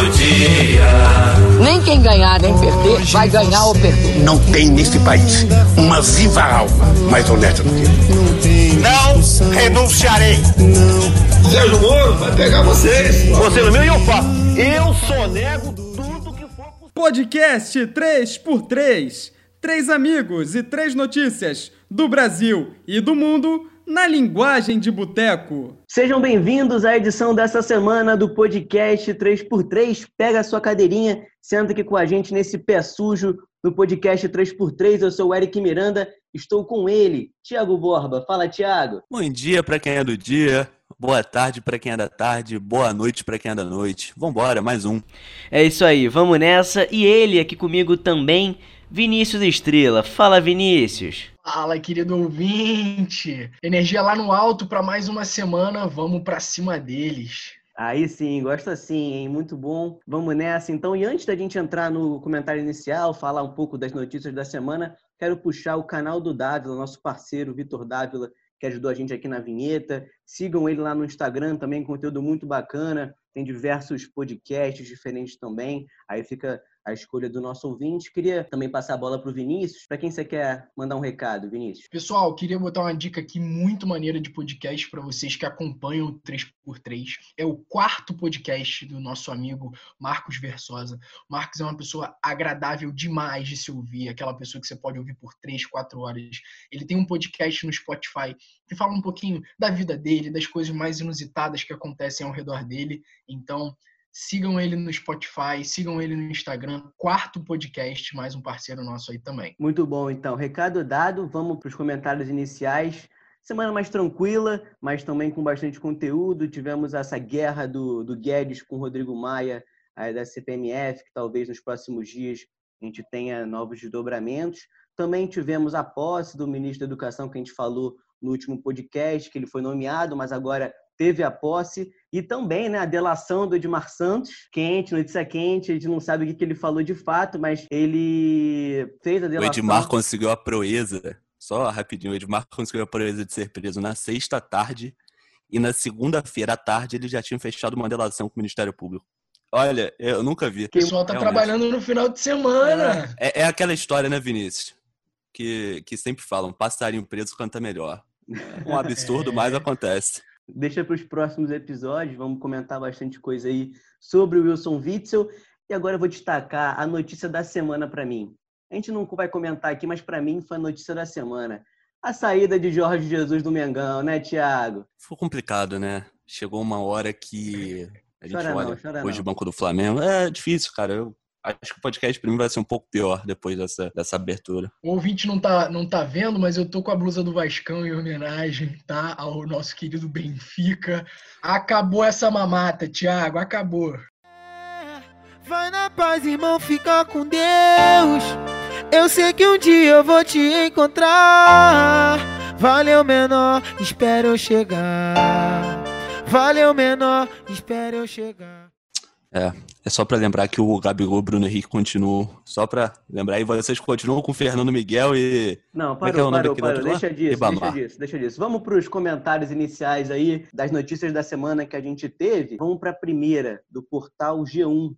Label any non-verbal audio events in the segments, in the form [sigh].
todo dia. Nem quem ganhar nem perder vai ganhar ou perder. Não tem nesse país uma viva alma mais honesta do que eu. Não renunciarei. Sérgio Moro vai pegar vocês. Você no meu e eu faço. Eu sonego tudo que for. Podcast 3x3. Três amigos e três notícias do Brasil e do mundo na linguagem de boteco. Sejam bem-vindos à edição dessa semana do podcast 3x3. Pega a sua cadeirinha, senta aqui com a gente nesse pé sujo do podcast 3x3. Eu sou o Eric Miranda, estou com ele, Tiago Borba. Fala, Tiago. Bom dia para quem é do dia, boa tarde para quem é da tarde, boa noite para quem é da noite. Vambora, mais um. É isso aí, vamos nessa. E ele aqui comigo também, Vinícius Estrela. Fala, Vinícius. Fala, querido ouvinte! Energia lá no alto para mais uma semana, vamos para cima deles. Aí sim, gosto assim, hein? Muito bom. Vamos nessa então. E antes da gente entrar no comentário inicial, falar um pouco das notícias da semana, quero puxar o canal do Dávila, nosso parceiro Vitor Dávila, que ajudou a gente aqui na vinheta. Sigam ele lá no Instagram também, conteúdo muito bacana. Tem diversos podcasts diferentes também. Aí fica a escolha do nosso ouvinte. Queria também passar a bola para o Vinícius. Para quem você quer mandar um recado, Vinícius? Pessoal, queria botar uma dica aqui muito maneira de podcast para vocês que acompanham o 3x3. É o quarto podcast do nosso amigo Marcos Versosa. O Marcos é uma pessoa agradável demais de se ouvir, aquela pessoa que você pode ouvir por 3, 4 horas. Ele tem um podcast no Spotify que fala um pouquinho da vida dele, das coisas mais inusitadas que acontecem ao redor dele. Então, Sigam ele no Spotify, sigam ele no Instagram. Quarto podcast, mais um parceiro nosso aí também. Muito bom, então. Recado dado, vamos para os comentários iniciais. Semana mais tranquila, mas também com bastante conteúdo. Tivemos essa guerra do, do Guedes com o Rodrigo Maia, da CPMF, que talvez nos próximos dias a gente tenha novos desdobramentos. Também tivemos a posse do ministro da Educação, que a gente falou no último podcast, que ele foi nomeado, mas agora teve a posse, e também né, a delação do Edmar Santos, quente, notícia quente, a gente não sabe o que, que ele falou de fato, mas ele fez a delação. O Edmar conseguiu a proeza, só rapidinho, o Edmar conseguiu a proeza de ser preso na sexta tarde, e na segunda-feira à tarde ele já tinha fechado uma delação com o Ministério Público. Olha, eu nunca vi. O pessoal tá Realmente. trabalhando no final de semana. É, é aquela história, né, Vinícius? Que, que sempre falam, passarinho preso canta melhor. Um absurdo, [laughs] é. mas acontece deixa para os próximos episódios. Vamos comentar bastante coisa aí sobre o Wilson Witzel. E agora eu vou destacar a notícia da semana para mim. A gente não vai comentar aqui, mas para mim foi a notícia da semana. A saída de Jorge Jesus do Mengão, né, Thiago? Foi complicado, né? Chegou uma hora que a gente chora olha não, hoje o banco do Flamengo. É difícil, cara. Eu Acho que o podcast para mim vai ser um pouco pior depois dessa, dessa abertura. O ouvinte não tá, não tá vendo, mas eu tô com a blusa do Vascão em homenagem, tá? Ao nosso querido Benfica. Acabou essa mamata, Thiago, acabou. Vai na paz, irmão, fica com Deus. Eu sei que um dia eu vou te encontrar. Valeu, menor, espera eu chegar. Valeu, menor, espera eu chegar. É, é só para lembrar que o Gabigol Bruno Henrique continuam. Só para lembrar, e vocês continuam com o Fernando Miguel e. Não, parou, é é parou, parou. Deixa disso, deixa disso, deixa disso. Vamos para os comentários iniciais aí das notícias da semana que a gente teve. Vamos para a primeira, do portal G1.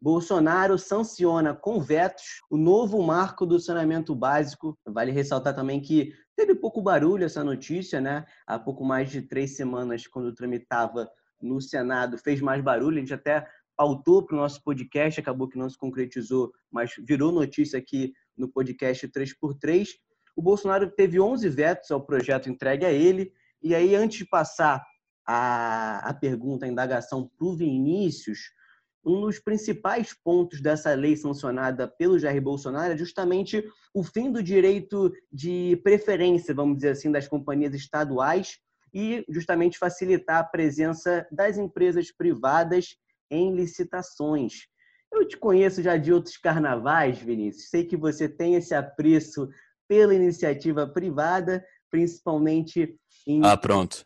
Bolsonaro sanciona com vetos o novo marco do saneamento básico. Vale ressaltar também que teve pouco barulho essa notícia, né? Há pouco mais de três semanas, quando tramitava no Senado, fez mais barulho. A gente até pautou para o nosso podcast, acabou que não se concretizou, mas virou notícia aqui no podcast 3x3. O Bolsonaro teve 11 vetos ao projeto entregue a ele. E aí, antes de passar a, a pergunta, a indagação para o Vinícius, um dos principais pontos dessa lei sancionada pelo Jair Bolsonaro é justamente o fim do direito de preferência, vamos dizer assim, das companhias estaduais e justamente facilitar a presença das empresas privadas em licitações. Eu te conheço já de outros carnavais, Vinícius. Sei que você tem esse apreço pela iniciativa privada, principalmente em. Ah, pronto.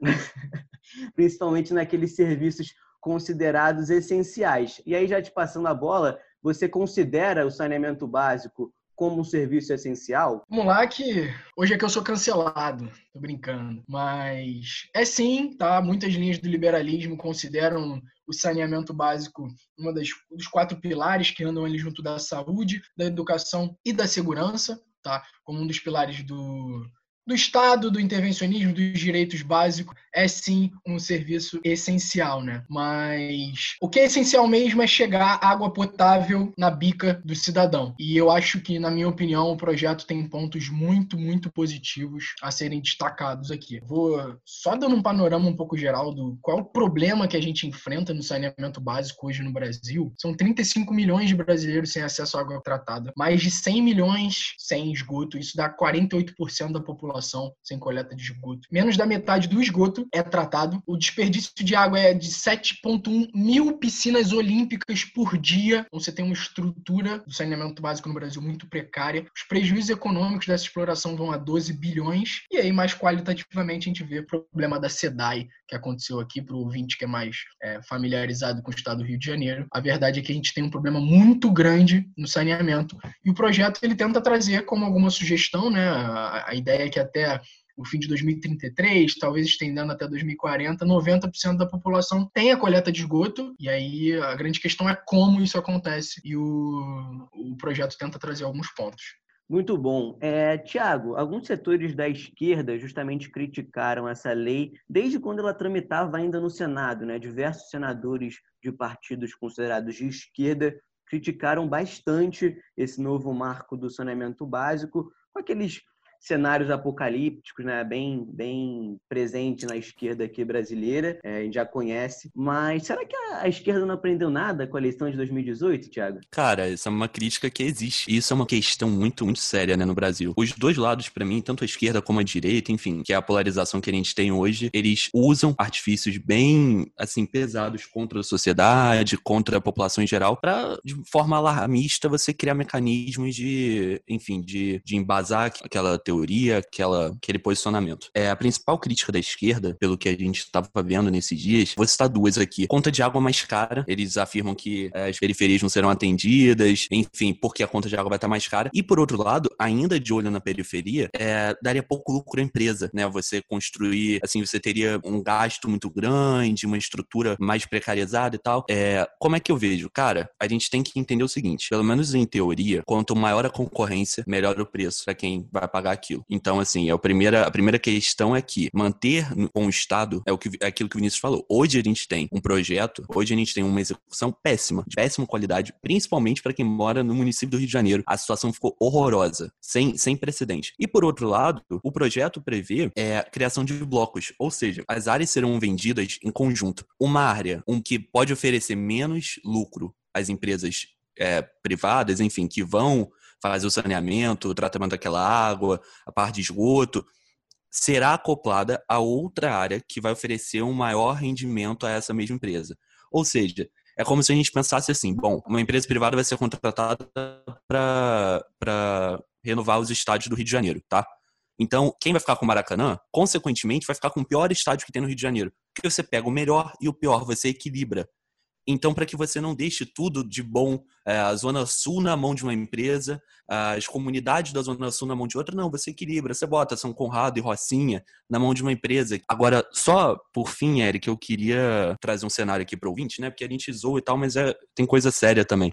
[laughs] principalmente naqueles serviços considerados essenciais. E aí, já te passando a bola, você considera o saneamento básico como um serviço essencial? Vamos lá que hoje é que eu sou cancelado, tô brincando. Mas é sim, tá? Muitas linhas do liberalismo consideram o saneamento básico das dos quatro pilares que andam ali junto da saúde, da educação e da segurança, tá? Como um dos pilares do do Estado, do intervencionismo, dos direitos básicos, é sim um serviço essencial, né? Mas o que é essencial mesmo é chegar água potável na bica do cidadão. E eu acho que, na minha opinião, o projeto tem pontos muito, muito positivos a serem destacados aqui. Vou só dando um panorama um pouco geral do qual é o problema que a gente enfrenta no saneamento básico hoje no Brasil. São 35 milhões de brasileiros sem acesso à água tratada, mais de 100 milhões sem esgoto, isso dá 48% da população população sem coleta de esgoto. Menos da metade do esgoto é tratado. O desperdício de água é de 7,1 mil piscinas olímpicas por dia. Então, você tem uma estrutura do saneamento básico no Brasil muito precária. Os prejuízos econômicos dessa exploração vão a 12 bilhões. E aí, mais qualitativamente, a gente vê o problema da SEDAI, que aconteceu aqui para o ouvinte que é mais é, familiarizado com o estado do Rio de Janeiro. A verdade é que a gente tem um problema muito grande no saneamento. E o projeto ele tenta trazer como alguma sugestão, né? A, a ideia é que até o fim de 2033, talvez estendendo até 2040, 90% da população tem a coleta de esgoto, e aí a grande questão é como isso acontece, e o, o projeto tenta trazer alguns pontos. Muito bom. É, Tiago, alguns setores da esquerda justamente criticaram essa lei desde quando ela tramitava ainda no Senado. Né? Diversos senadores de partidos considerados de esquerda criticaram bastante esse novo marco do saneamento básico, com aqueles cenários apocalípticos, né? Bem, bem presente na esquerda aqui brasileira, é, a gente já conhece. Mas será que a, a, esquerda não aprendeu nada com a eleição de 2018, Thiago? Cara, essa é uma crítica que existe. Isso é uma questão muito, muito séria, né, no Brasil. Os dois lados, para mim, tanto a esquerda como a direita, enfim, que é a polarização que a gente tem hoje, eles usam artifícios bem, assim, pesados contra a sociedade, contra a população em geral, para de forma alarmista você criar mecanismos de, enfim, de, de embasar aquela teoria teoria, aquela, aquele posicionamento. É, a principal crítica da esquerda, pelo que a gente estava vendo nesses dias, vou citar duas aqui. Conta de água mais cara, eles afirmam que as periferias não serão atendidas, enfim, porque a conta de água vai estar mais cara. E por outro lado, ainda de olho na periferia, é, daria pouco lucro à empresa, né? Você construir, assim, você teria um gasto muito grande, uma estrutura mais precarizada e tal. É, como é que eu vejo? Cara, a gente tem que entender o seguinte, pelo menos em teoria, quanto maior a concorrência, melhor o preço para quem vai pagar aquilo. Então, assim, a primeira, a primeira questão é que manter o Estado é, o que, é aquilo que o Vinícius falou. Hoje a gente tem um projeto, hoje a gente tem uma execução péssima, de péssima qualidade, principalmente para quem mora no município do Rio de Janeiro. A situação ficou horrorosa, sem, sem precedente. E por outro lado, o projeto prevê é, a criação de blocos, ou seja, as áreas serão vendidas em conjunto. Uma área um que pode oferecer menos lucro às empresas é, privadas, enfim, que vão fazer o saneamento, o tratamento daquela água, a parte de esgoto, será acoplada a outra área que vai oferecer um maior rendimento a essa mesma empresa. Ou seja, é como se a gente pensasse assim: bom, uma empresa privada vai ser contratada para renovar os estádios do Rio de Janeiro, tá? Então, quem vai ficar com o Maracanã, consequentemente, vai ficar com o pior estádio que tem no Rio de Janeiro. Porque você pega o melhor e o pior, você equilibra. Então, para que você não deixe tudo de bom, é, a Zona Sul na mão de uma empresa, as comunidades da Zona Sul na mão de outra, não, você equilibra, você bota São Conrado e Rocinha na mão de uma empresa. Agora, só por fim, Eric, eu queria trazer um cenário aqui para o ouvinte, né? Porque a gente zoa e tal, mas é, tem coisa séria também.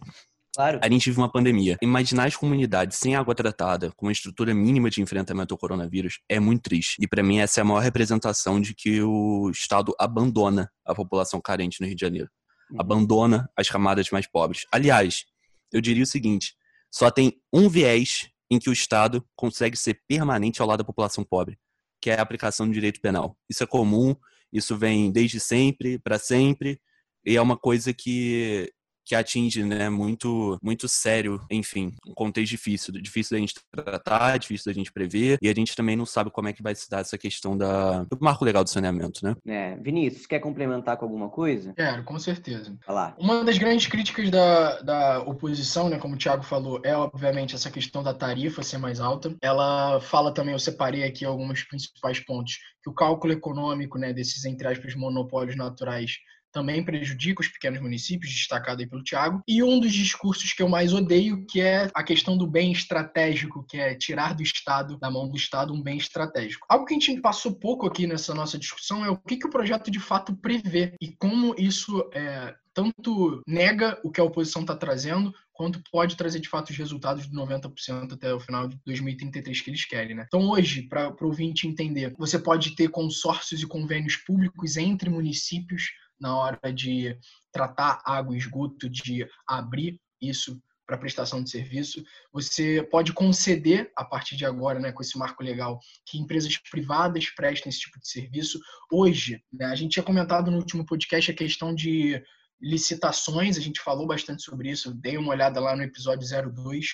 Claro. A gente vive uma pandemia. Imaginar as comunidades sem água tratada, com uma estrutura mínima de enfrentamento ao coronavírus, é muito triste. E para mim essa é a maior representação de que o Estado abandona a população carente no Rio de Janeiro. Uhum. abandona as camadas mais pobres. Aliás, eu diria o seguinte: só tem um viés em que o Estado consegue ser permanente ao lado da população pobre, que é a aplicação do direito penal. Isso é comum, isso vem desde sempre, para sempre, e é uma coisa que que atinge, né, muito, muito sério, enfim, um contexto difícil, difícil da gente tratar, difícil da gente prever, e a gente também não sabe como é que vai se dar essa questão da, do marco legal do saneamento, né? É, Vinícius, quer complementar com alguma coisa? Quero, com certeza. Olá. Uma das grandes críticas da, da oposição, né, como o Thiago falou, é obviamente essa questão da tarifa ser mais alta. Ela fala também, eu separei aqui alguns principais pontos, que o cálculo econômico, né, desses, entre aspas, monopólios naturais também prejudica os pequenos municípios, destacado aí pelo Tiago. E um dos discursos que eu mais odeio, que é a questão do bem estratégico, que é tirar do Estado, da mão do Estado, um bem estratégico. Algo que a gente passou pouco aqui nessa nossa discussão é o que, que o projeto de fato prevê e como isso é, tanto nega o que a oposição está trazendo, quanto pode trazer de fato os resultados de 90% até o final de 2033 que eles querem. Né? Então, hoje, para o ouvinte entender, você pode ter consórcios e convênios públicos entre municípios na hora de tratar água e esgoto, de abrir isso para prestação de serviço. Você pode conceder, a partir de agora, né, com esse marco legal, que empresas privadas prestem esse tipo de serviço. Hoje, né, a gente tinha comentado no último podcast a questão de licitações, a gente falou bastante sobre isso, dei uma olhada lá no episódio 02.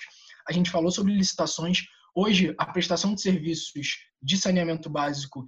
A gente falou sobre licitações. Hoje, a prestação de serviços de saneamento básico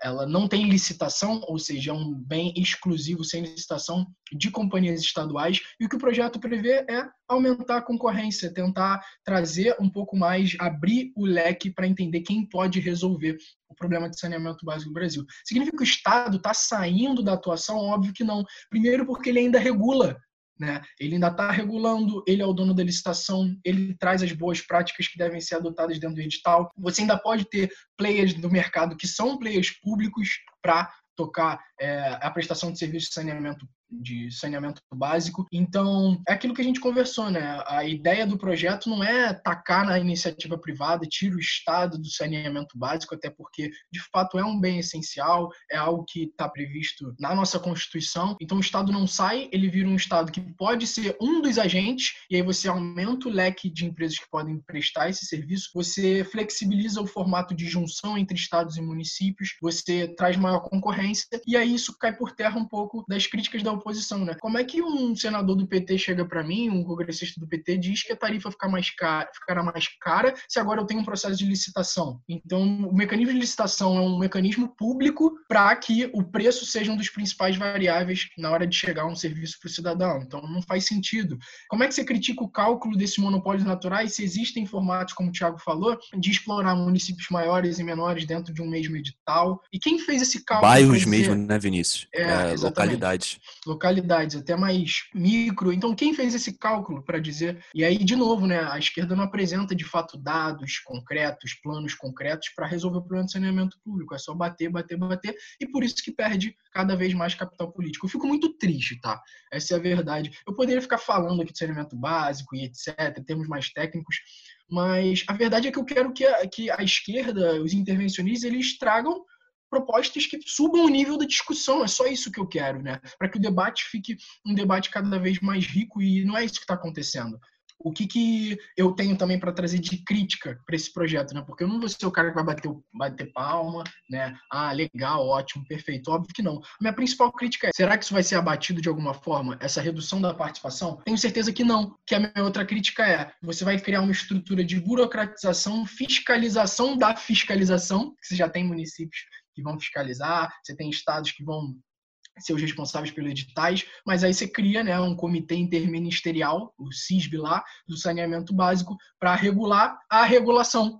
ela não tem licitação, ou seja, é um bem exclusivo sem licitação de companhias estaduais. E o que o projeto prevê é aumentar a concorrência, tentar trazer um pouco mais, abrir o leque para entender quem pode resolver o problema de saneamento básico do Brasil. Significa que o Estado está saindo da atuação? Óbvio que não. Primeiro, porque ele ainda regula né? Ele ainda está regulando, ele é o dono da licitação, ele traz as boas práticas que devem ser adotadas dentro do edital. Você ainda pode ter players do mercado que são players públicos para tocar é, a prestação de serviço de saneamento de saneamento básico. Então, é aquilo que a gente conversou, né? A ideia do projeto não é tacar na iniciativa privada, tira o Estado do saneamento básico, até porque, de fato, é um bem essencial, é algo que está previsto na nossa Constituição. Então, o Estado não sai, ele vira um Estado que pode ser um dos agentes, e aí você aumenta o leque de empresas que podem prestar esse serviço, você flexibiliza o formato de junção entre estados e municípios, você traz maior concorrência, e aí isso cai por terra um pouco das críticas da oposição, né? Como é que um senador do PT chega para mim, um congressista do PT, diz que a tarifa ficar mais cara, ficará mais cara se agora eu tenho um processo de licitação? Então, o mecanismo de licitação é um mecanismo público para que o preço seja um dos principais variáveis na hora de chegar um serviço para o cidadão. Então, não faz sentido. Como é que você critica o cálculo desses monopólios naturais se existem formatos, como o Thiago falou, de explorar municípios maiores e menores dentro de um mesmo edital? E quem fez esse cálculo? Bairros mesmo, né, Vinícius? É, é localidades localidades, até mais micro. Então, quem fez esse cálculo para dizer? E aí, de novo, né, a esquerda não apresenta de fato dados concretos, planos concretos para resolver o problema do saneamento público. É só bater, bater, bater. E por isso que perde cada vez mais capital político. Eu fico muito triste, tá? Essa é a verdade. Eu poderia ficar falando aqui de saneamento básico e etc., termos mais técnicos, mas a verdade é que eu quero que a, que a esquerda, os intervencionistas, eles tragam propostas que subam o nível da discussão. É só isso que eu quero, né? Para que o debate fique um debate cada vez mais rico e não é isso que está acontecendo. O que, que eu tenho também para trazer de crítica para esse projeto, né? Porque eu não vou ser o cara que vai bater, bater palma, né? Ah, legal, ótimo, perfeito. Óbvio que não. A minha principal crítica é: será que isso vai ser abatido de alguma forma? Essa redução da participação? Tenho certeza que não. Que a minha outra crítica é: você vai criar uma estrutura de burocratização, fiscalização da fiscalização, que você já tem municípios que vão fiscalizar, você tem estados que vão ser os responsáveis pelos editais, mas aí você cria né, um comitê interministerial, o CISB lá, do saneamento básico, para regular a regulação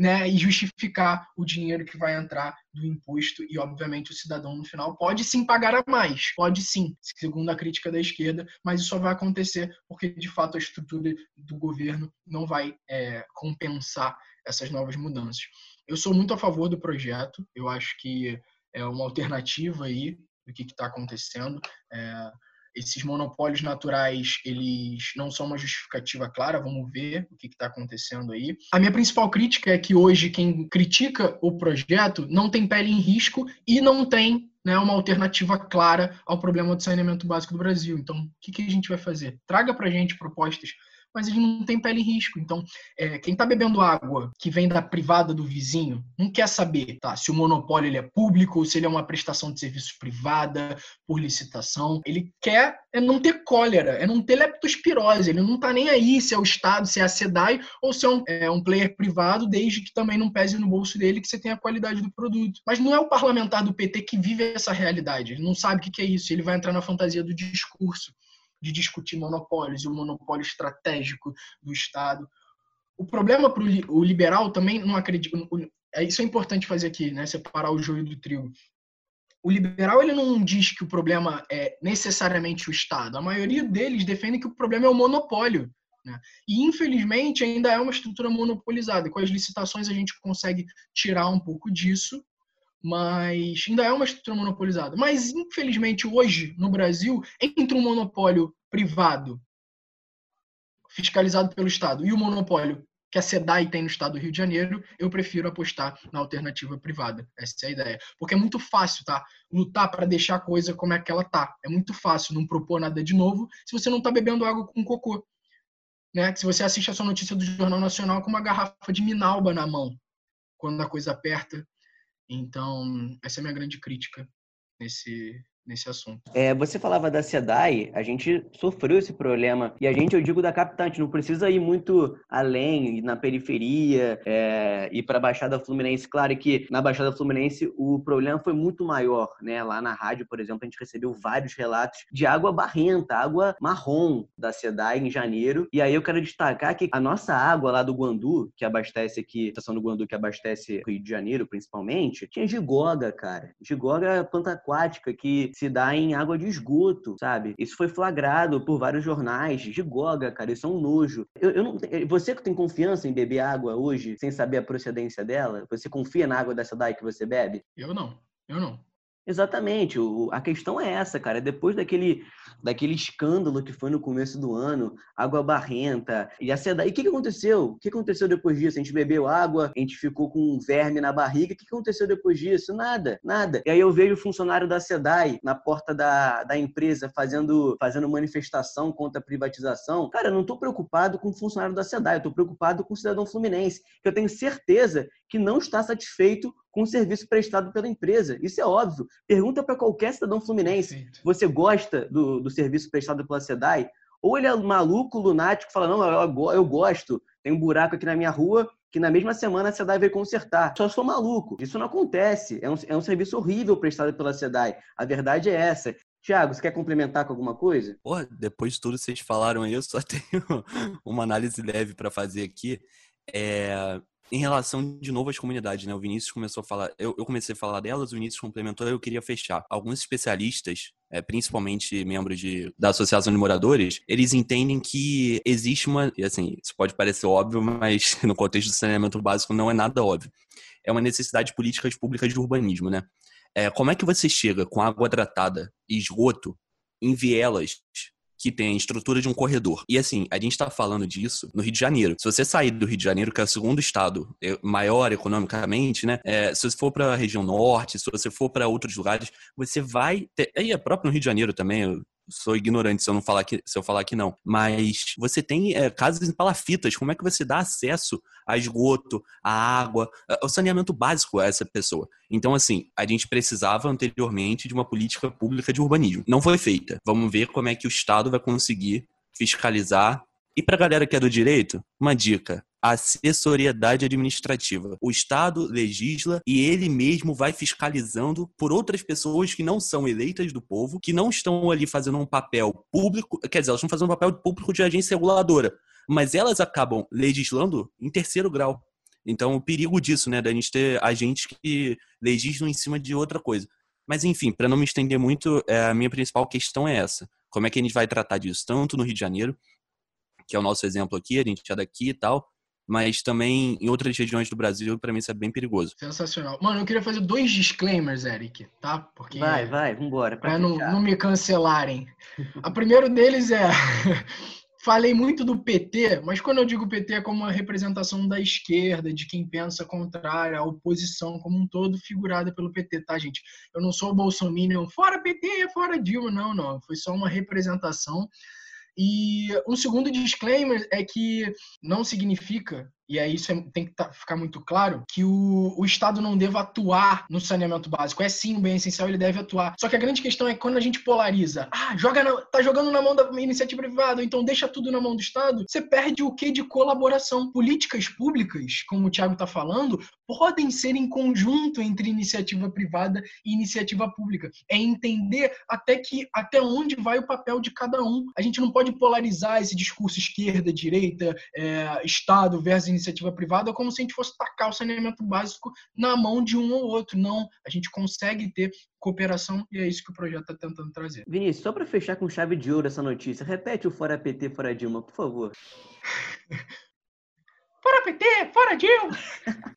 né, e justificar o dinheiro que vai entrar do imposto e, obviamente, o cidadão no final pode sim pagar a mais, pode sim, segundo a crítica da esquerda, mas isso só vai acontecer porque, de fato, a estrutura do governo não vai é, compensar essas novas mudanças. Eu sou muito a favor do projeto, eu acho que é uma alternativa aí do que está acontecendo. É, esses monopólios naturais, eles não são uma justificativa clara, vamos ver o que está acontecendo aí. A minha principal crítica é que hoje quem critica o projeto não tem pele em risco e não tem né, uma alternativa clara ao problema do saneamento básico do Brasil. Então, o que, que a gente vai fazer? Traga para a gente propostas mas ele não tem pele em risco. Então, é, quem está bebendo água que vem da privada do vizinho não quer saber tá, se o monopólio ele é público ou se ele é uma prestação de serviço privada por licitação. Ele quer é não ter cólera, é não ter leptospirose. Ele não está nem aí se é o Estado, se é a SEDAI ou se é um, é um player privado, desde que também não pese no bolso dele que você tenha a qualidade do produto. Mas não é o parlamentar do PT que vive essa realidade. Ele não sabe o que é isso. Ele vai entrar na fantasia do discurso de discutir monopólios e o monopólio estratégico do Estado. O problema para o liberal também não acredita. É, isso é importante fazer aqui, né? Separar o joio do trigo. o liberal ele não diz que o problema é necessariamente o Estado. A maioria deles defende que o problema é o monopólio. Né? E, infelizmente, ainda é uma estrutura monopolizada. Com as licitações a gente consegue tirar um pouco disso, mas ainda é uma estrutura monopolizada. Mas, infelizmente, hoje, no Brasil, entre um monopólio privado, fiscalizado pelo Estado, e o monopólio que a SEDAI tem no estado do Rio de Janeiro, eu prefiro apostar na alternativa privada. Essa é a ideia. Porque é muito fácil, tá? Lutar para deixar a coisa como é que ela tá. É muito fácil não propor nada de novo se você não tá bebendo água com cocô. Né? Se você assiste a sua notícia do Jornal Nacional com uma garrafa de Minalba na mão, quando a coisa aperta. Então, essa é a minha grande crítica nesse, nesse assunto. É, você falava da SEDAI, a gente sofreu esse problema. E a gente, eu digo da capital, não precisa ir muito além, na periferia, é, ir para a Baixada Fluminense. Claro que na Baixada Fluminense o problema foi muito maior, né? Lá na rádio, por exemplo, a gente recebeu vários relatos de água barrenta, água marrom da SEDAI em janeiro. E aí eu quero destacar que a nossa água lá do Guandu, que abastece aqui, a estação do Guandu que abastece Rio de Janeiro, principalmente, tinha gigoga, cara. Gigoga planta aquática que se dá em água de esgoto, sabe? Isso foi flagrado por vários jornais de Goga, cara, isso é um nojo. Eu, eu não, você que tem confiança em beber água hoje, sem saber a procedência dela, você confia na água dessa daí que você bebe? Eu não, eu não. Exatamente. O, a questão é essa, cara. Depois daquele, daquele escândalo que foi no começo do ano, água barrenta e a SEDAI. E o que, que aconteceu? O que aconteceu depois disso? A gente bebeu água, a gente ficou com um verme na barriga. O que, que aconteceu depois disso? Nada, nada. E aí eu vejo o funcionário da SEDAI na porta da, da empresa fazendo, fazendo manifestação contra a privatização. Cara, eu não estou preocupado com o funcionário da SEDAI, eu estou preocupado com o cidadão fluminense, que eu tenho certeza que não está satisfeito com o serviço prestado pela empresa. Isso é óbvio. Pergunta para qualquer cidadão fluminense: você gosta do, do serviço prestado pela SEDAI? Ou ele é maluco, lunático, fala: não, eu, eu gosto, tem um buraco aqui na minha rua que na mesma semana a SEDAI veio consertar. Só sou maluco. Isso não acontece. É um, é um serviço horrível prestado pela SEDAI. A verdade é essa. Tiago, você quer complementar com alguma coisa? Porra, depois de tudo que vocês falaram aí, eu só [laughs] tenho uma análise leve para fazer aqui. É, em relação, de novo, às comunidades, né? O Vinícius começou a falar, eu, eu comecei a falar delas, o Vinícius complementou, eu queria fechar. Alguns especialistas, é, principalmente membros de, da Associação de Moradores, eles entendem que existe uma, e assim, isso pode parecer óbvio, mas [laughs] no contexto do saneamento básico não é nada óbvio. É uma necessidade de políticas públicas de urbanismo, né? É, como é que você chega com água tratada e esgoto em vielas que tem a estrutura de um corredor. E assim, a gente está falando disso no Rio de Janeiro. Se você sair do Rio de Janeiro, que é o segundo estado é, maior economicamente, né? É, se você for para a região norte, se você for para outros lugares, você vai ter. Aí é próprio no Rio de Janeiro também, sou ignorante se eu não falar que se eu falar que não. Mas você tem é, casas em palafitas. Como é que você dá acesso a esgoto, a água, ao saneamento básico a essa pessoa? Então, assim, a gente precisava anteriormente de uma política pública de urbanismo. Não foi feita. Vamos ver como é que o Estado vai conseguir fiscalizar. E para a galera que é do direito, uma dica: assessoriedade administrativa. O Estado legisla e ele mesmo vai fiscalizando por outras pessoas que não são eleitas do povo, que não estão ali fazendo um papel público, quer dizer, elas estão fazendo um papel público de agência reguladora, mas elas acabam legislando em terceiro grau. Então, o perigo disso, né, da gente ter agentes que legislam em cima de outra coisa. Mas, enfim, para não me estender muito, é, a minha principal questão é essa. Como é que a gente vai tratar disso, tanto no Rio de Janeiro, que é o nosso exemplo aqui, a gente é daqui e tal, mas também em outras regiões do Brasil, para mim isso é bem perigoso. Sensacional. Mano, eu queria fazer dois disclaimers, Eric, tá? Porque vai, vai, vambora. Pra, não, não me cancelarem. A primeiro deles é [laughs] falei muito do PT, mas quando eu digo PT é como uma representação da esquerda, de quem pensa contrário à oposição como um todo, figurada pelo PT, tá, gente? Eu não sou o Bolsonaro, fora PT, fora Dilma, não, não. Foi só uma representação e um segundo disclaimer é que não significa e aí isso é, tem que tá, ficar muito claro, que o, o Estado não deva atuar no saneamento básico. É sim um bem essencial, ele deve atuar. Só que a grande questão é quando a gente polariza, ah, joga na, tá jogando na mão da iniciativa privada, então deixa tudo na mão do Estado, você perde o que de colaboração. Políticas públicas, como o Thiago está falando, podem ser em conjunto entre iniciativa privada e iniciativa pública. É entender até que até onde vai o papel de cada um. A gente não pode polarizar esse discurso esquerda, direita, é, Estado versus iniciativa privada como se a gente fosse tacar o saneamento básico na mão de um ou outro. Não, a gente consegue ter cooperação e é isso que o projeto está tentando trazer. Vinícius, só para fechar com chave de ouro essa notícia, repete o fora PT, fora Dilma, por favor. [laughs] fora PT, fora Dilma!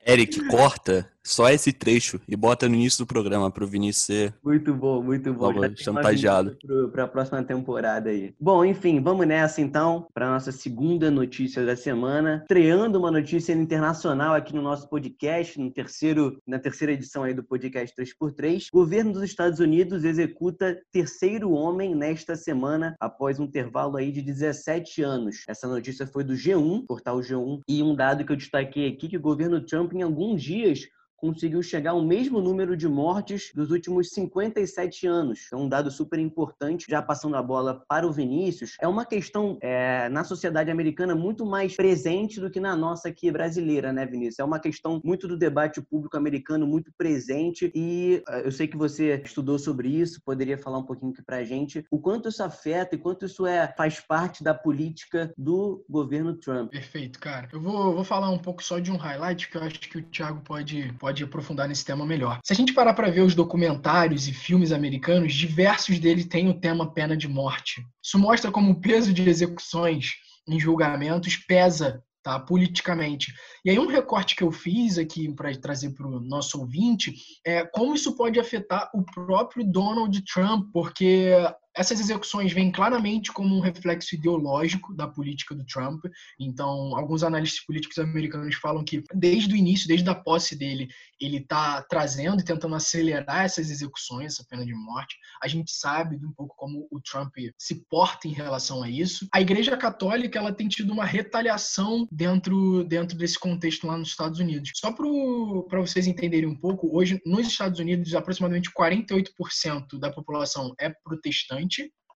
Eric, corta só esse trecho e bota no início do programa para o Vinícius ser. Muito bom, muito bom. Já chantageado. Para a próxima temporada aí. Bom, enfim, vamos nessa então para nossa segunda notícia da semana. Estreando uma notícia internacional aqui no nosso podcast, no terceiro, na terceira edição aí do podcast 3x3. O governo dos Estados Unidos executa terceiro homem nesta semana, após um intervalo aí de 17 anos. Essa notícia foi do G1, portal G1, e um dado que eu destaquei aqui que o governo Trump, em alguns dias, conseguiu chegar ao mesmo número de mortes dos últimos 57 anos. É um dado super importante. Já passando a bola para o Vinícius, é uma questão é, na sociedade americana muito mais presente do que na nossa aqui brasileira, né, Vinícius? É uma questão muito do debate público americano, muito presente. E é, eu sei que você estudou sobre isso, poderia falar um pouquinho aqui para gente o quanto isso afeta e quanto isso é faz parte da política do governo Trump. Perfeito, cara. Eu vou, vou falar um pouco só de um highlight que eu acho que o Thiago pode, pode pode aprofundar nesse tema melhor. Se a gente parar para ver os documentários e filmes americanos, diversos deles têm o tema pena de morte. Isso mostra como o peso de execuções em julgamentos pesa tá, politicamente. E aí um recorte que eu fiz aqui para trazer para o nosso ouvinte é como isso pode afetar o próprio Donald Trump, porque essas execuções vêm claramente como um reflexo ideológico da política do Trump. Então, alguns analistas políticos americanos falam que desde o início, desde a posse dele, ele está trazendo e tentando acelerar essas execuções, essa pena de morte. A gente sabe um pouco como o Trump se porta em relação a isso. A Igreja Católica ela tem tido uma retaliação dentro, dentro desse contexto lá nos Estados Unidos. Só para vocês entenderem um pouco, hoje nos Estados Unidos, aproximadamente 48% da população é protestante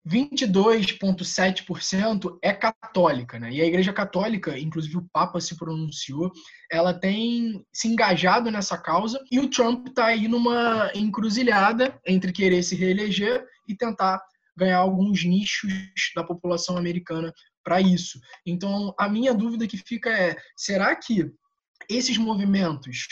22,7% é católica, né? E a Igreja Católica, inclusive o Papa se pronunciou, ela tem se engajado nessa causa e o Trump está aí numa encruzilhada entre querer se reeleger e tentar ganhar alguns nichos da população americana para isso. Então, a minha dúvida que fica é: será que esses movimentos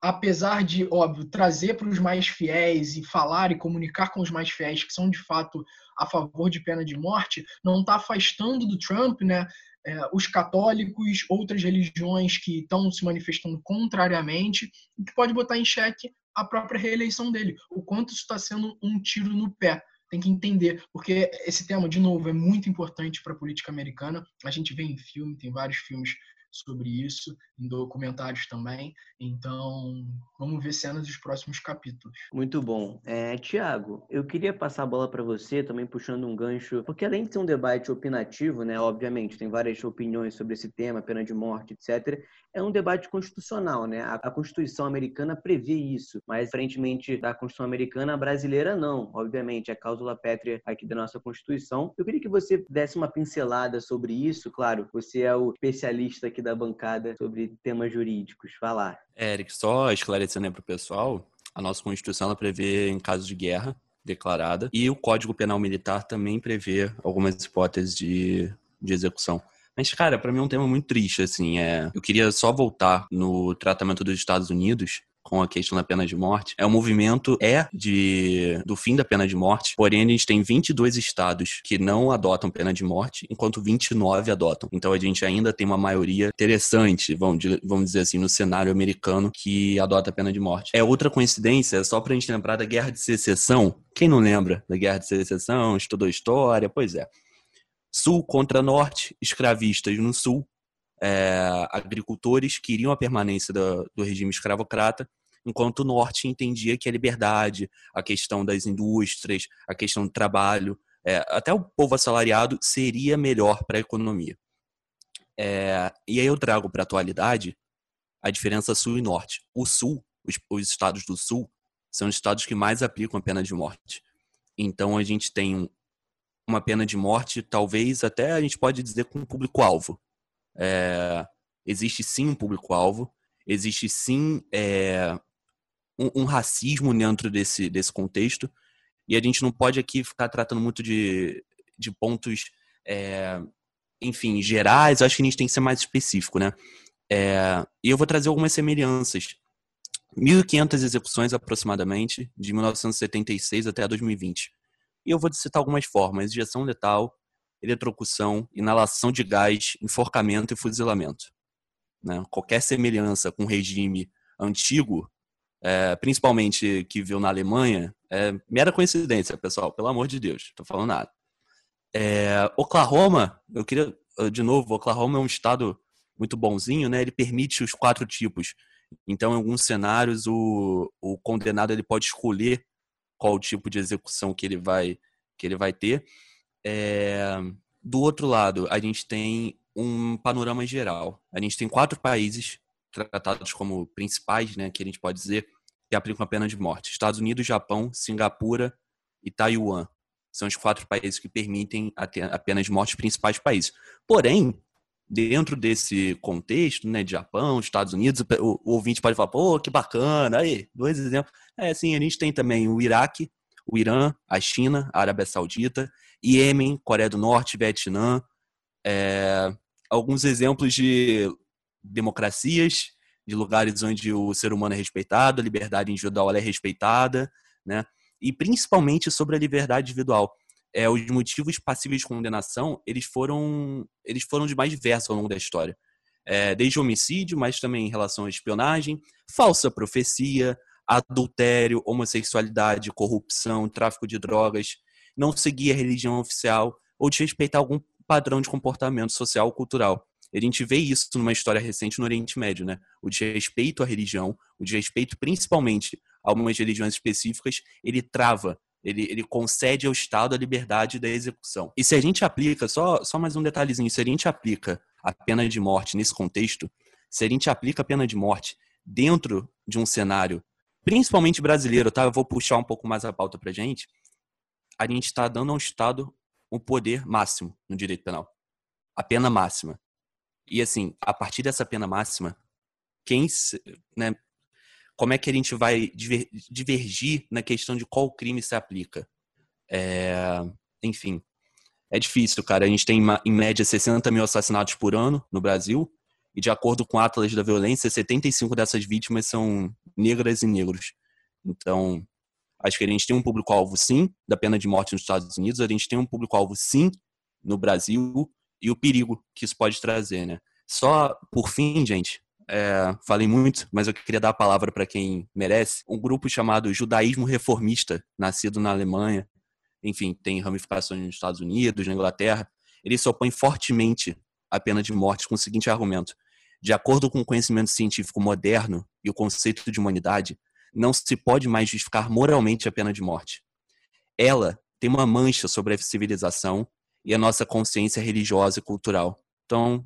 apesar de, óbvio, trazer para os mais fiéis e falar e comunicar com os mais fiéis que são de fato a favor de pena de morte, não está afastando do Trump, né? É, os católicos, outras religiões que estão se manifestando contrariamente, e que pode botar em xeque a própria reeleição dele. O quanto isso está sendo um tiro no pé. Tem que entender, porque esse tema, de novo, é muito importante para a política americana. A gente vê em filme, tem vários filmes sobre isso, em documentários também. Então, vamos ver cenas dos próximos capítulos. Muito bom. É, Tiago, eu queria passar a bola para você, também puxando um gancho, porque além de ser um debate opinativo, né, obviamente, tem várias opiniões sobre esse tema, pena de morte, etc., é um debate constitucional, né? A, Constituição americana prevê isso, mas, diferentemente da Constituição americana, a brasileira não. Obviamente, é a cláusula pétrea aqui da nossa Constituição. Eu queria que você desse uma pincelada sobre isso. Claro, você é o especialista aqui da bancada sobre temas jurídicos. Falar. É, Eric, só esclarecendo para o pessoal, a nossa Constituição ela prevê em casos de guerra declarada e o Código Penal Militar também prevê algumas hipóteses de, de execução. Mas, cara, para mim é um tema muito triste, assim. É... Eu queria só voltar no tratamento dos Estados Unidos, com a questão da pena de morte. É o movimento é de do fim da pena de morte, porém a gente tem 22 estados que não adotam pena de morte, enquanto 29 adotam. Então a gente ainda tem uma maioria interessante, vamos, vamos dizer assim, no cenário americano que adota a pena de morte. É outra coincidência, só pra gente lembrar da Guerra de Secessão. Quem não lembra da Guerra de Secessão, estudou história, pois é. Sul contra Norte, escravistas no Sul, é, agricultores queriam a permanência do, do regime escravocrata, enquanto o Norte entendia que a liberdade, a questão das indústrias, a questão do trabalho, é, até o povo assalariado seria melhor para a economia. É, e aí eu trago para a atualidade a diferença Sul e Norte. O Sul, os, os estados do Sul, são os estados que mais aplicam a pena de morte. Então a gente tem uma pena de morte, talvez até a gente pode dizer com público-alvo. É, existe sim um público-alvo, existe sim é, um, um, racismo dentro desse, desse contexto, e a gente não pode aqui ficar tratando muito de, de pontos, é, enfim, gerais, acho que a gente tem que ser mais específico, né? É, e eu vou trazer algumas semelhanças. 1.500 execuções aproximadamente, de 1976 até 2020. E eu vou citar algumas formas: injeção letal, eletrocução, inalação de gás, enforcamento e fuzilamento. Né? Qualquer semelhança com o regime antigo, é, principalmente que viu na Alemanha, é mera coincidência, pessoal, pelo amor de Deus, estou falando nada. É, Oklahoma, eu queria, de novo, Oklahoma é um estado muito bonzinho, né? Ele permite os quatro tipos. Então, em alguns cenários, o, o condenado ele pode escolher qual tipo de execução que ele vai, que ele vai ter. É, do outro lado, a gente tem um panorama geral. A gente tem quatro países tratados como principais, né, que a gente pode dizer, que aplicam a pena de morte: Estados Unidos, Japão, Singapura e Taiwan. São os quatro países que permitem a pena de morte, principais países. Porém, dentro desse contexto, né, de Japão, Estados Unidos, o, o ouvinte pode falar, pô, que bacana, aí, dois exemplos. É, assim, a gente tem também o Iraque, o Irã, a China, a Arábia Saudita, Iêmen, Coreia do Norte, Vietnã, é, alguns exemplos de democracias, de lugares onde o ser humano é respeitado, a liberdade individual é respeitada, né? E principalmente sobre a liberdade individual. É, os motivos passíveis de condenação, eles foram, eles foram de mais diversos ao longo da história. É, desde homicídio, mas também em relação à espionagem, falsa profecia, adultério, homossexualidade, corrupção, tráfico de drogas, não seguir a religião oficial ou desrespeitar algum padrão de comportamento social ou cultural. A gente vê isso numa história recente no Oriente Médio, né? O desrespeito à religião, o desrespeito principalmente a algumas religiões específicas, ele trava, ele, ele concede ao Estado a liberdade da execução. E se a gente aplica, só, só mais um detalhezinho, se a gente aplica a pena de morte nesse contexto, se a gente aplica a pena de morte dentro de um cenário, principalmente brasileiro, tá? Eu vou puxar um pouco mais a pauta pra gente. A gente está dando ao Estado o poder máximo no direito penal. A pena máxima. E assim, a partir dessa pena máxima, quem, né, como é que a gente vai divergir na questão de qual crime se aplica? É, enfim, é difícil, cara. A gente tem em média 60 mil assassinatos por ano no Brasil, e de acordo com o Atlas da Violência, 75 dessas vítimas são negras e negros. Então, acho que a gente tem um público-alvo, sim, da pena de morte nos Estados Unidos, a gente tem um público-alvo, sim, no Brasil, e o perigo que isso pode trazer, né? Só por fim, gente, é, falei muito, mas eu queria dar a palavra para quem merece. Um grupo chamado Judaísmo Reformista, nascido na Alemanha, enfim, tem ramificações nos Estados Unidos, na Inglaterra. Ele se opõe fortemente à pena de morte com o seguinte argumento: de acordo com o conhecimento científico moderno e o conceito de humanidade, não se pode mais justificar moralmente a pena de morte. Ela tem uma mancha sobre a civilização e a nossa consciência religiosa e cultural. Então,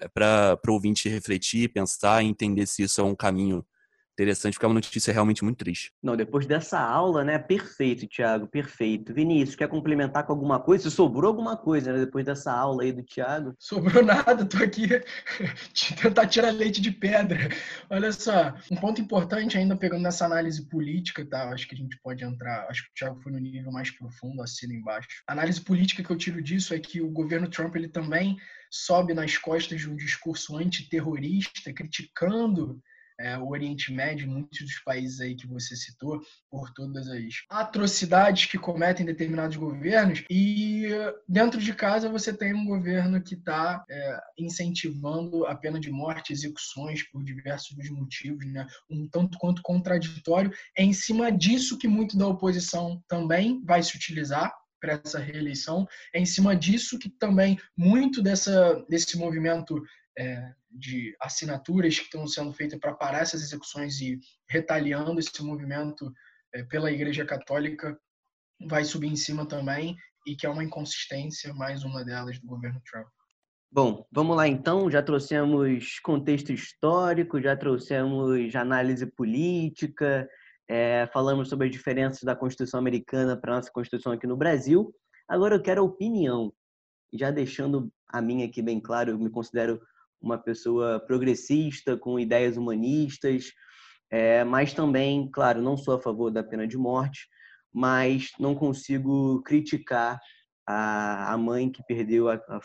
é para o ouvinte refletir, pensar e entender se isso é um caminho interessante, porque é uma notícia realmente muito triste. Não, depois dessa aula, né? Perfeito, Thiago, perfeito. Vinícius, quer complementar com alguma coisa? Se sobrou alguma coisa, né? Depois dessa aula aí do Thiago? Sobrou [laughs] nada, tô aqui [laughs] tentar tirar leite de pedra. Olha só, um ponto importante ainda pegando nessa análise política, tá? Acho que a gente pode entrar, acho que o Thiago foi no nível mais profundo, assina embaixo. A análise política que eu tiro disso é que o governo Trump, ele também sobe nas costas de um discurso antiterrorista, criticando é, o Oriente Médio, muitos dos países aí que você citou, por todas as atrocidades que cometem determinados governos, e dentro de casa você tem um governo que está é, incentivando a pena de morte, execuções por diversos motivos, né? um tanto quanto contraditório. É em cima disso que muito da oposição também vai se utilizar para essa reeleição. É em cima disso que também muito dessa, desse movimento é, de assinaturas que estão sendo feitas para parar essas execuções e retaliando esse movimento é, pela Igreja Católica vai subir em cima também e que é uma inconsistência, mais uma delas, do governo Trump. Bom, vamos lá então. Já trouxemos contexto histórico, já trouxemos análise política, é, falamos sobre as diferenças da Constituição americana para a nossa Constituição aqui no Brasil. Agora eu quero a opinião. Já deixando a minha aqui bem claro, eu me considero uma pessoa progressista, com ideias humanistas, é, mas também, claro, não sou a favor da pena de morte, mas não consigo criticar a, mãe que perdeu a, a,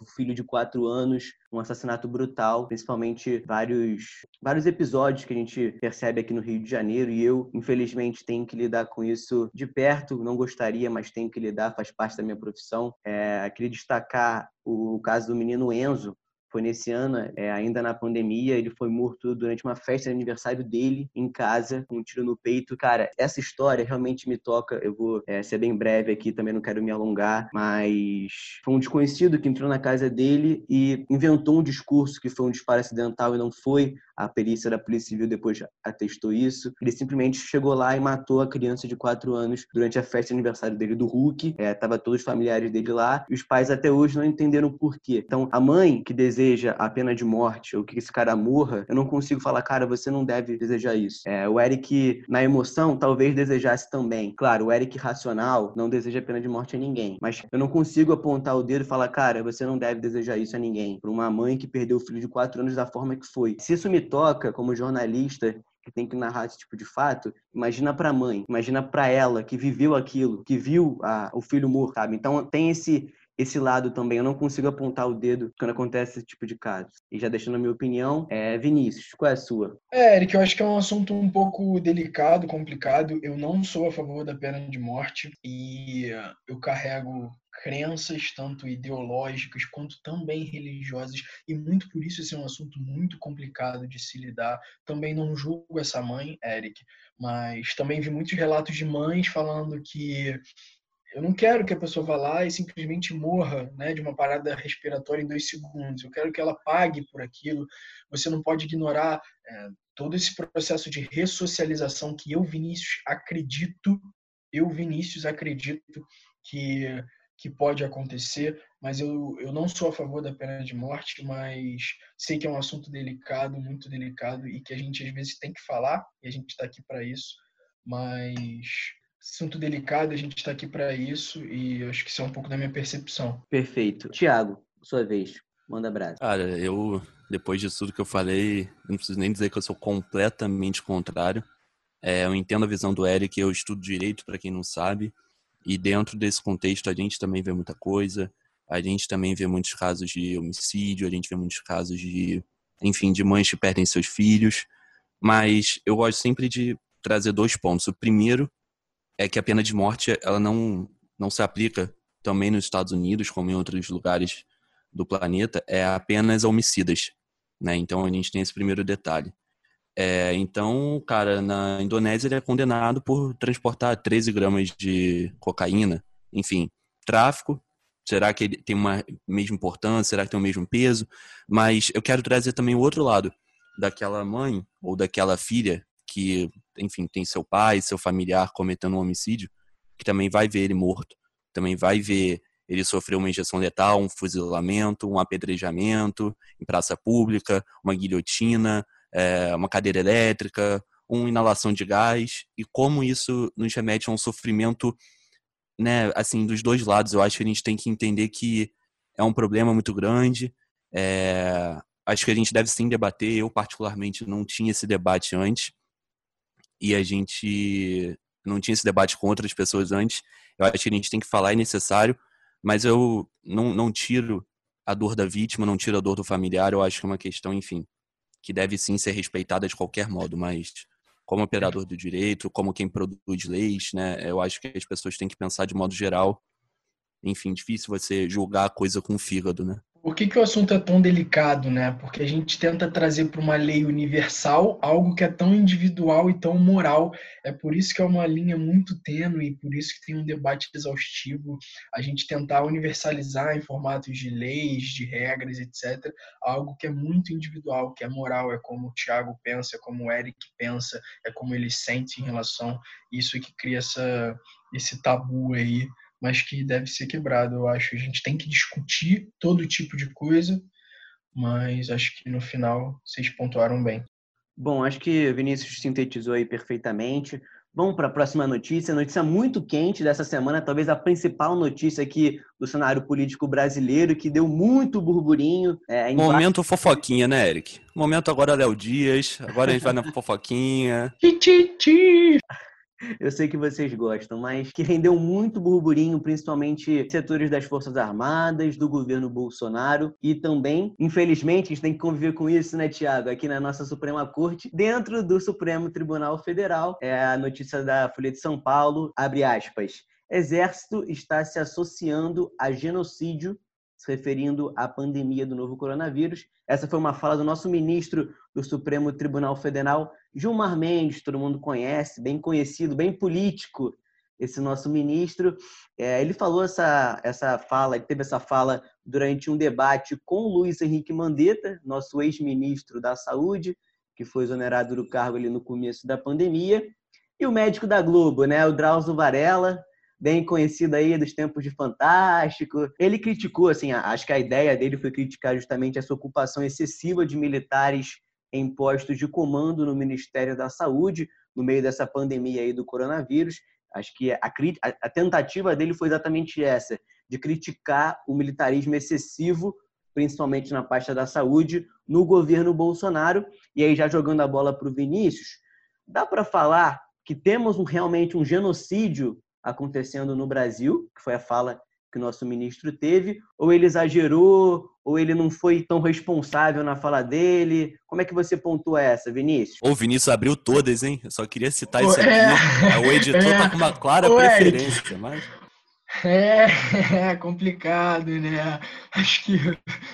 o filho de quatro anos, um assassinato brutal, principalmente vários, vários episódios que a gente percebe aqui no Rio de Janeiro e eu, infelizmente, tenho que lidar com isso de perto, não gostaria, mas tenho que lidar, faz parte da minha profissão. É, queria destacar o caso do menino Enzo, foi nesse ano, é, ainda na pandemia, ele foi morto durante uma festa de aniversário dele em casa, com um tiro no peito. Cara, essa história realmente me toca. Eu vou é, ser bem breve aqui, também não quero me alongar, mas foi um desconhecido que entrou na casa dele e inventou um discurso que foi um disparo acidental e não foi. A perícia da Polícia Civil depois atestou isso. Ele simplesmente chegou lá e matou a criança de 4 anos durante a festa de aniversário dele do Hulk. É, tava todos os familiares dele lá e os pais até hoje não entenderam por quê. Então, a mãe que deseja a pena de morte ou que esse cara morra, eu não consigo falar, cara, você não deve desejar isso. É, o Eric, na emoção, talvez desejasse também. Claro, o Eric racional não deseja pena de morte a ninguém, mas eu não consigo apontar o dedo e falar, cara, você não deve desejar isso a ninguém. Para uma mãe que perdeu o filho de 4 anos da forma que foi. Se isso me toca como jornalista que tem que narrar esse tipo de fato, imagina para a mãe, imagina para ela que viveu aquilo, que viu a, o filho morto, sabe? Então tem esse esse lado também. Eu não consigo apontar o dedo quando acontece esse tipo de caso. E já deixando a minha opinião, é Vinícius, qual é a sua? É, Eric, eu acho que é um assunto um pouco delicado, complicado. Eu não sou a favor da pena de morte e eu carrego crenças, tanto ideológicas quanto também religiosas, e muito por isso esse é um assunto muito complicado de se lidar. Também não julgo essa mãe, Eric, mas também vi muitos relatos de mães falando que eu não quero que a pessoa vá lá e simplesmente morra né, de uma parada respiratória em dois segundos. Eu quero que ela pague por aquilo. Você não pode ignorar é, todo esse processo de ressocialização que eu, Vinícius, acredito, eu, Vinícius, acredito que, que pode acontecer, mas eu, eu não sou a favor da pena de morte, mas sei que é um assunto delicado, muito delicado, e que a gente às vezes tem que falar, e a gente está aqui para isso, mas assunto delicado, a gente está aqui para isso e acho que isso é um pouco da minha percepção. Perfeito. Tiago, sua vez. Manda abraço. Cara, eu, depois disso tudo que eu falei, não preciso nem dizer que eu sou completamente contrário. É, eu entendo a visão do Eric, eu estudo direito, para quem não sabe, e dentro desse contexto a gente também vê muita coisa. A gente também vê muitos casos de homicídio, a gente vê muitos casos de, enfim, de mães que perdem seus filhos. Mas eu gosto sempre de trazer dois pontos. O primeiro é que a pena de morte ela não, não se aplica também nos Estados Unidos, como em outros lugares do planeta, é apenas homicidas. Né? Então a gente tem esse primeiro detalhe. É, então, cara, na Indonésia ele é condenado por transportar 13 gramas de cocaína. Enfim, tráfico. Será que ele tem uma mesma importância? Será que tem o mesmo peso? Mas eu quero trazer também o outro lado daquela mãe ou daquela filha que, enfim, tem seu pai, seu familiar cometendo um homicídio, que também vai ver ele morto, também vai ver ele sofrer uma injeção letal, um fuzilamento, um apedrejamento em praça pública, uma guilhotina, é, uma cadeira elétrica, uma inalação de gás, e como isso nos remete a um sofrimento, né, assim, dos dois lados. Eu acho que a gente tem que entender que é um problema muito grande. É, acho que a gente deve sim debater. Eu, particularmente, não tinha esse debate antes e a gente não tinha esse debate com outras pessoas antes. Eu acho que a gente tem que falar, é necessário, mas eu não, não tiro a dor da vítima, não tiro a dor do familiar. Eu acho que é uma questão, enfim, que deve sim ser respeitada de qualquer modo, mas como operador do direito, como quem produz leis, né, eu acho que as pessoas têm que pensar de modo geral. Enfim, difícil você julgar a coisa com o fígado, né? Por que, que o assunto é tão delicado, né? Porque a gente tenta trazer para uma lei universal algo que é tão individual e tão moral. É por isso que é uma linha muito tênue, por isso que tem um debate exaustivo. A gente tentar universalizar em formatos de leis, de regras, etc. Algo que é muito individual, que é moral, é como o Tiago pensa, é como o Eric pensa, é como ele sente em relação. Isso que cria essa, esse tabu aí mas que deve ser quebrado, eu acho. A gente tem que discutir todo tipo de coisa, mas acho que no final vocês pontuaram bem. Bom, acho que o Vinícius sintetizou aí perfeitamente. Vamos para a próxima notícia, notícia muito quente dessa semana, talvez a principal notícia aqui do cenário político brasileiro, que deu muito burburinho. É, Momento fofoquinha, né, Eric? Momento agora Léo Dias, agora a gente vai na [laughs] fofoquinha. Eu sei que vocês gostam, mas que rendeu muito burburinho, principalmente setores das Forças Armadas, do governo Bolsonaro e também, infelizmente, a gente tem que conviver com isso, né, Tiago? Aqui na nossa Suprema Corte, dentro do Supremo Tribunal Federal, é a notícia da Folha de São Paulo, abre aspas. Exército está se associando a genocídio se referindo à pandemia do novo coronavírus. Essa foi uma fala do nosso ministro do Supremo Tribunal Federal, Gilmar Mendes, todo mundo conhece, bem conhecido, bem político, esse nosso ministro. É, ele falou essa, essa fala, ele teve essa fala durante um debate com Luiz Henrique Mandetta, nosso ex-ministro da Saúde, que foi exonerado do cargo ali no começo da pandemia, e o médico da Globo, né, o Drauzio Varela, bem conhecido aí dos tempos de Fantástico. Ele criticou, assim, acho que a ideia dele foi criticar justamente essa ocupação excessiva de militares em postos de comando no Ministério da Saúde, no meio dessa pandemia aí do coronavírus. Acho que a, a tentativa dele foi exatamente essa, de criticar o militarismo excessivo, principalmente na pasta da saúde, no governo Bolsonaro. E aí, já jogando a bola para o Vinícius, dá para falar que temos um, realmente um genocídio acontecendo no Brasil, que foi a fala que o nosso ministro teve, ou ele exagerou, ou ele não foi tão responsável na fala dele? Como é que você pontua essa, Vinícius? O Vinícius abriu todas, hein? Eu só queria citar isso aqui. É, o editor é, tá com uma [laughs] clara preferência, mas... É, [laughs] é complicado, né? Acho que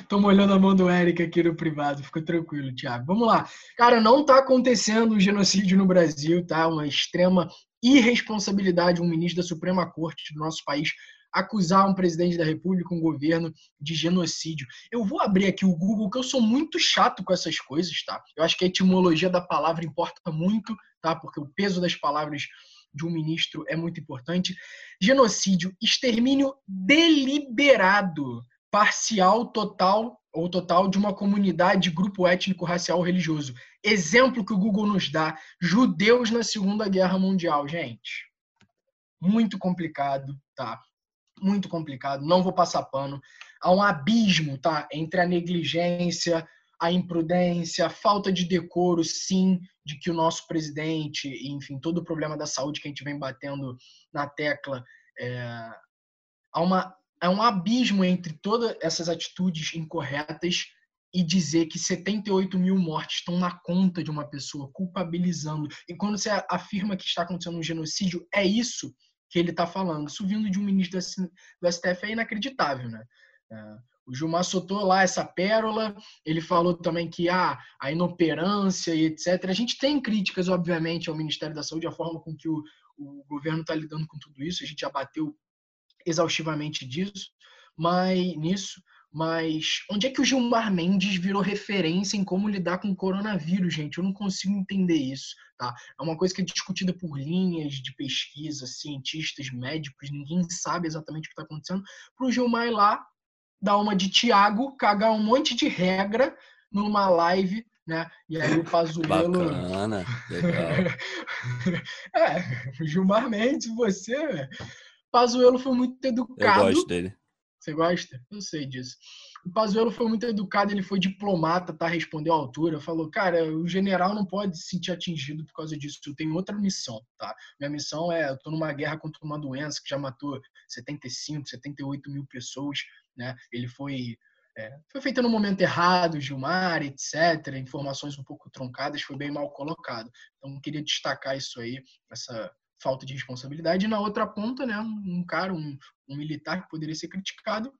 tô molhando a mão do Eric aqui no privado, fica tranquilo, Thiago. Vamos lá. Cara, não tá acontecendo um genocídio no Brasil, tá? Uma extrema irresponsabilidade um ministro da Suprema Corte do nosso país acusar um presidente da República, um governo de genocídio. Eu vou abrir aqui o Google, que eu sou muito chato com essas coisas, tá? Eu acho que a etimologia da palavra importa muito, tá? Porque o peso das palavras de um ministro é muito importante. Genocídio, extermínio deliberado, parcial, total ou total de uma comunidade, grupo étnico, racial ou religioso. Exemplo que o Google nos dá: judeus na Segunda Guerra Mundial, gente. Muito complicado, tá? Muito complicado. Não vou passar pano. Há um abismo, tá? Entre a negligência, a imprudência, a falta de decoro, sim, de que o nosso presidente, enfim, todo o problema da saúde que a gente vem batendo na tecla, é, há, uma, há um abismo entre todas essas atitudes incorretas e dizer que 78 mil mortes estão na conta de uma pessoa, culpabilizando. E quando você afirma que está acontecendo um genocídio, é isso que ele está falando. Isso vindo de um ministro do STF é inacreditável, né? É, o Gilmar soltou lá essa pérola, ele falou também que ah, a inoperância e etc. A gente tem críticas, obviamente, ao Ministério da Saúde, a forma com que o, o governo está lidando com tudo isso, a gente já bateu exaustivamente disso, mas nisso, mas onde é que o Gilmar Mendes virou referência em como lidar com o coronavírus, gente? Eu não consigo entender isso, tá? É uma coisa que é discutida por linhas de pesquisa, cientistas, médicos, ninguém sabe exatamente o que está acontecendo. Para o Gilmar ir lá, dar uma de Tiago, cagar um monte de regra numa live, né? E aí o Pazuello... Bacana, legal. [laughs] é, Gilmar Mendes, você... Pazuello foi muito educado. Eu gosto dele. Você gosta? Eu sei disso. O Pazuello foi muito educado, ele foi diplomata, tá? Respondeu à altura, falou, cara, o general não pode se sentir atingido por causa disso, eu tenho outra missão, tá? Minha missão é, eu tô numa guerra contra uma doença que já matou 75, 78 mil pessoas, né? Ele foi é, foi feita no momento errado, Gilmar, etc. Informações um pouco truncadas, foi bem mal colocado. Então, queria destacar isso aí, essa falta de responsabilidade. E na outra ponta, né, um cara, um, um militar que poderia ser criticado,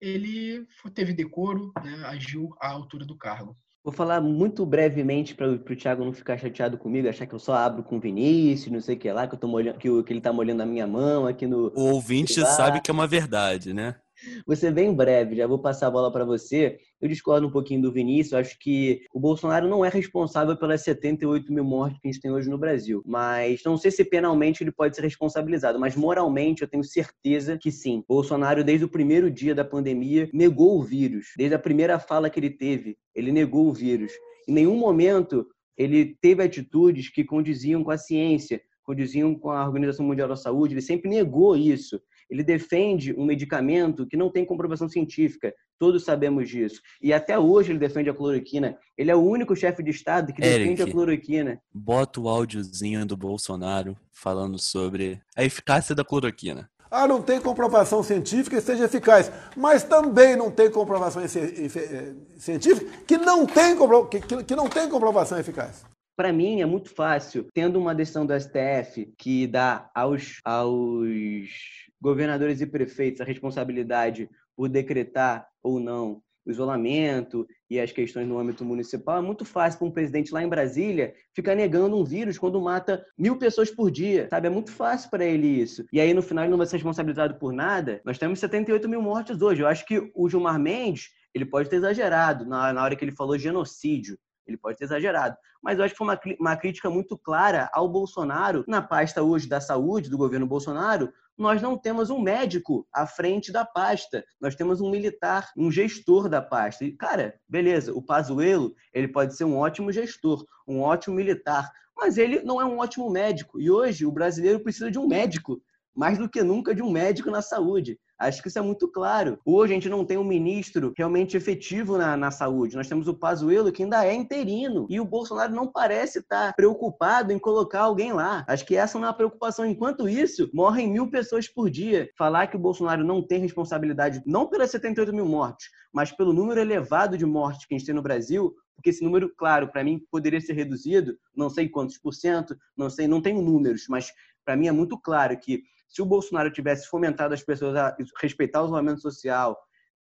ele teve decoro, né, agiu à altura do cargo. Vou falar muito brevemente para o Thiago não ficar chateado comigo, achar que eu só abro com o Vinícius, não sei o que lá, que, eu tô molhando, que, que ele está molhando a minha mão aqui no. O ouvinte sabe que é uma verdade, né? Você bem breve, já vou passar a bola para você. Eu discordo um pouquinho do Vinícius, acho que o Bolsonaro não é responsável pelas 78 mil mortes que a gente tem hoje no Brasil. Mas não sei se penalmente ele pode ser responsabilizado, mas moralmente eu tenho certeza que sim. Bolsonaro, desde o primeiro dia da pandemia, negou o vírus. Desde a primeira fala que ele teve, ele negou o vírus. Em nenhum momento ele teve atitudes que condiziam com a ciência, condiziam com a Organização Mundial da Saúde, ele sempre negou isso. Ele defende um medicamento que não tem comprovação científica. Todos sabemos disso. E até hoje ele defende a cloroquina. Ele é o único chefe de Estado que defende Eric, a cloroquina. Bota o áudiozinho do Bolsonaro falando sobre a eficácia da cloroquina. Ah, não tem comprovação científica que seja eficaz. Mas também não tem comprovação científica que não tem, que, que não tem comprovação eficaz. Para mim é muito fácil, tendo uma decisão do STF que dá aos, aos governadores e prefeitos a responsabilidade por decretar ou não o isolamento e as questões no âmbito municipal, é muito fácil para um presidente lá em Brasília ficar negando um vírus quando mata mil pessoas por dia, sabe? É muito fácil para ele isso. E aí, no final, ele não vai ser responsabilizado por nada. Nós temos 78 mil mortes hoje. Eu acho que o Gilmar Mendes, ele pode ter exagerado na, na hora que ele falou genocídio. Ele pode ter exagerado. Mas eu acho que foi uma, uma crítica muito clara ao Bolsonaro, na pasta hoje da saúde do governo Bolsonaro, nós não temos um médico à frente da pasta. Nós temos um militar, um gestor da pasta. E, cara, beleza, o Pazuello, ele pode ser um ótimo gestor, um ótimo militar, mas ele não é um ótimo médico. E hoje o brasileiro precisa de um médico, mais do que nunca de um médico na saúde. Acho que isso é muito claro. Hoje a gente não tem um ministro realmente efetivo na, na saúde. Nós temos o Pazuello, que ainda é interino. E o Bolsonaro não parece estar preocupado em colocar alguém lá. Acho que essa não é uma preocupação. Enquanto isso, morrem mil pessoas por dia. Falar que o Bolsonaro não tem responsabilidade, não pelas 78 mil mortes, mas pelo número elevado de mortes que a gente tem no Brasil, porque esse número, claro, para mim poderia ser reduzido, não sei quantos por cento, não sei, não tenho números, mas para mim é muito claro que se o Bolsonaro tivesse fomentado as pessoas a respeitar o isolamento social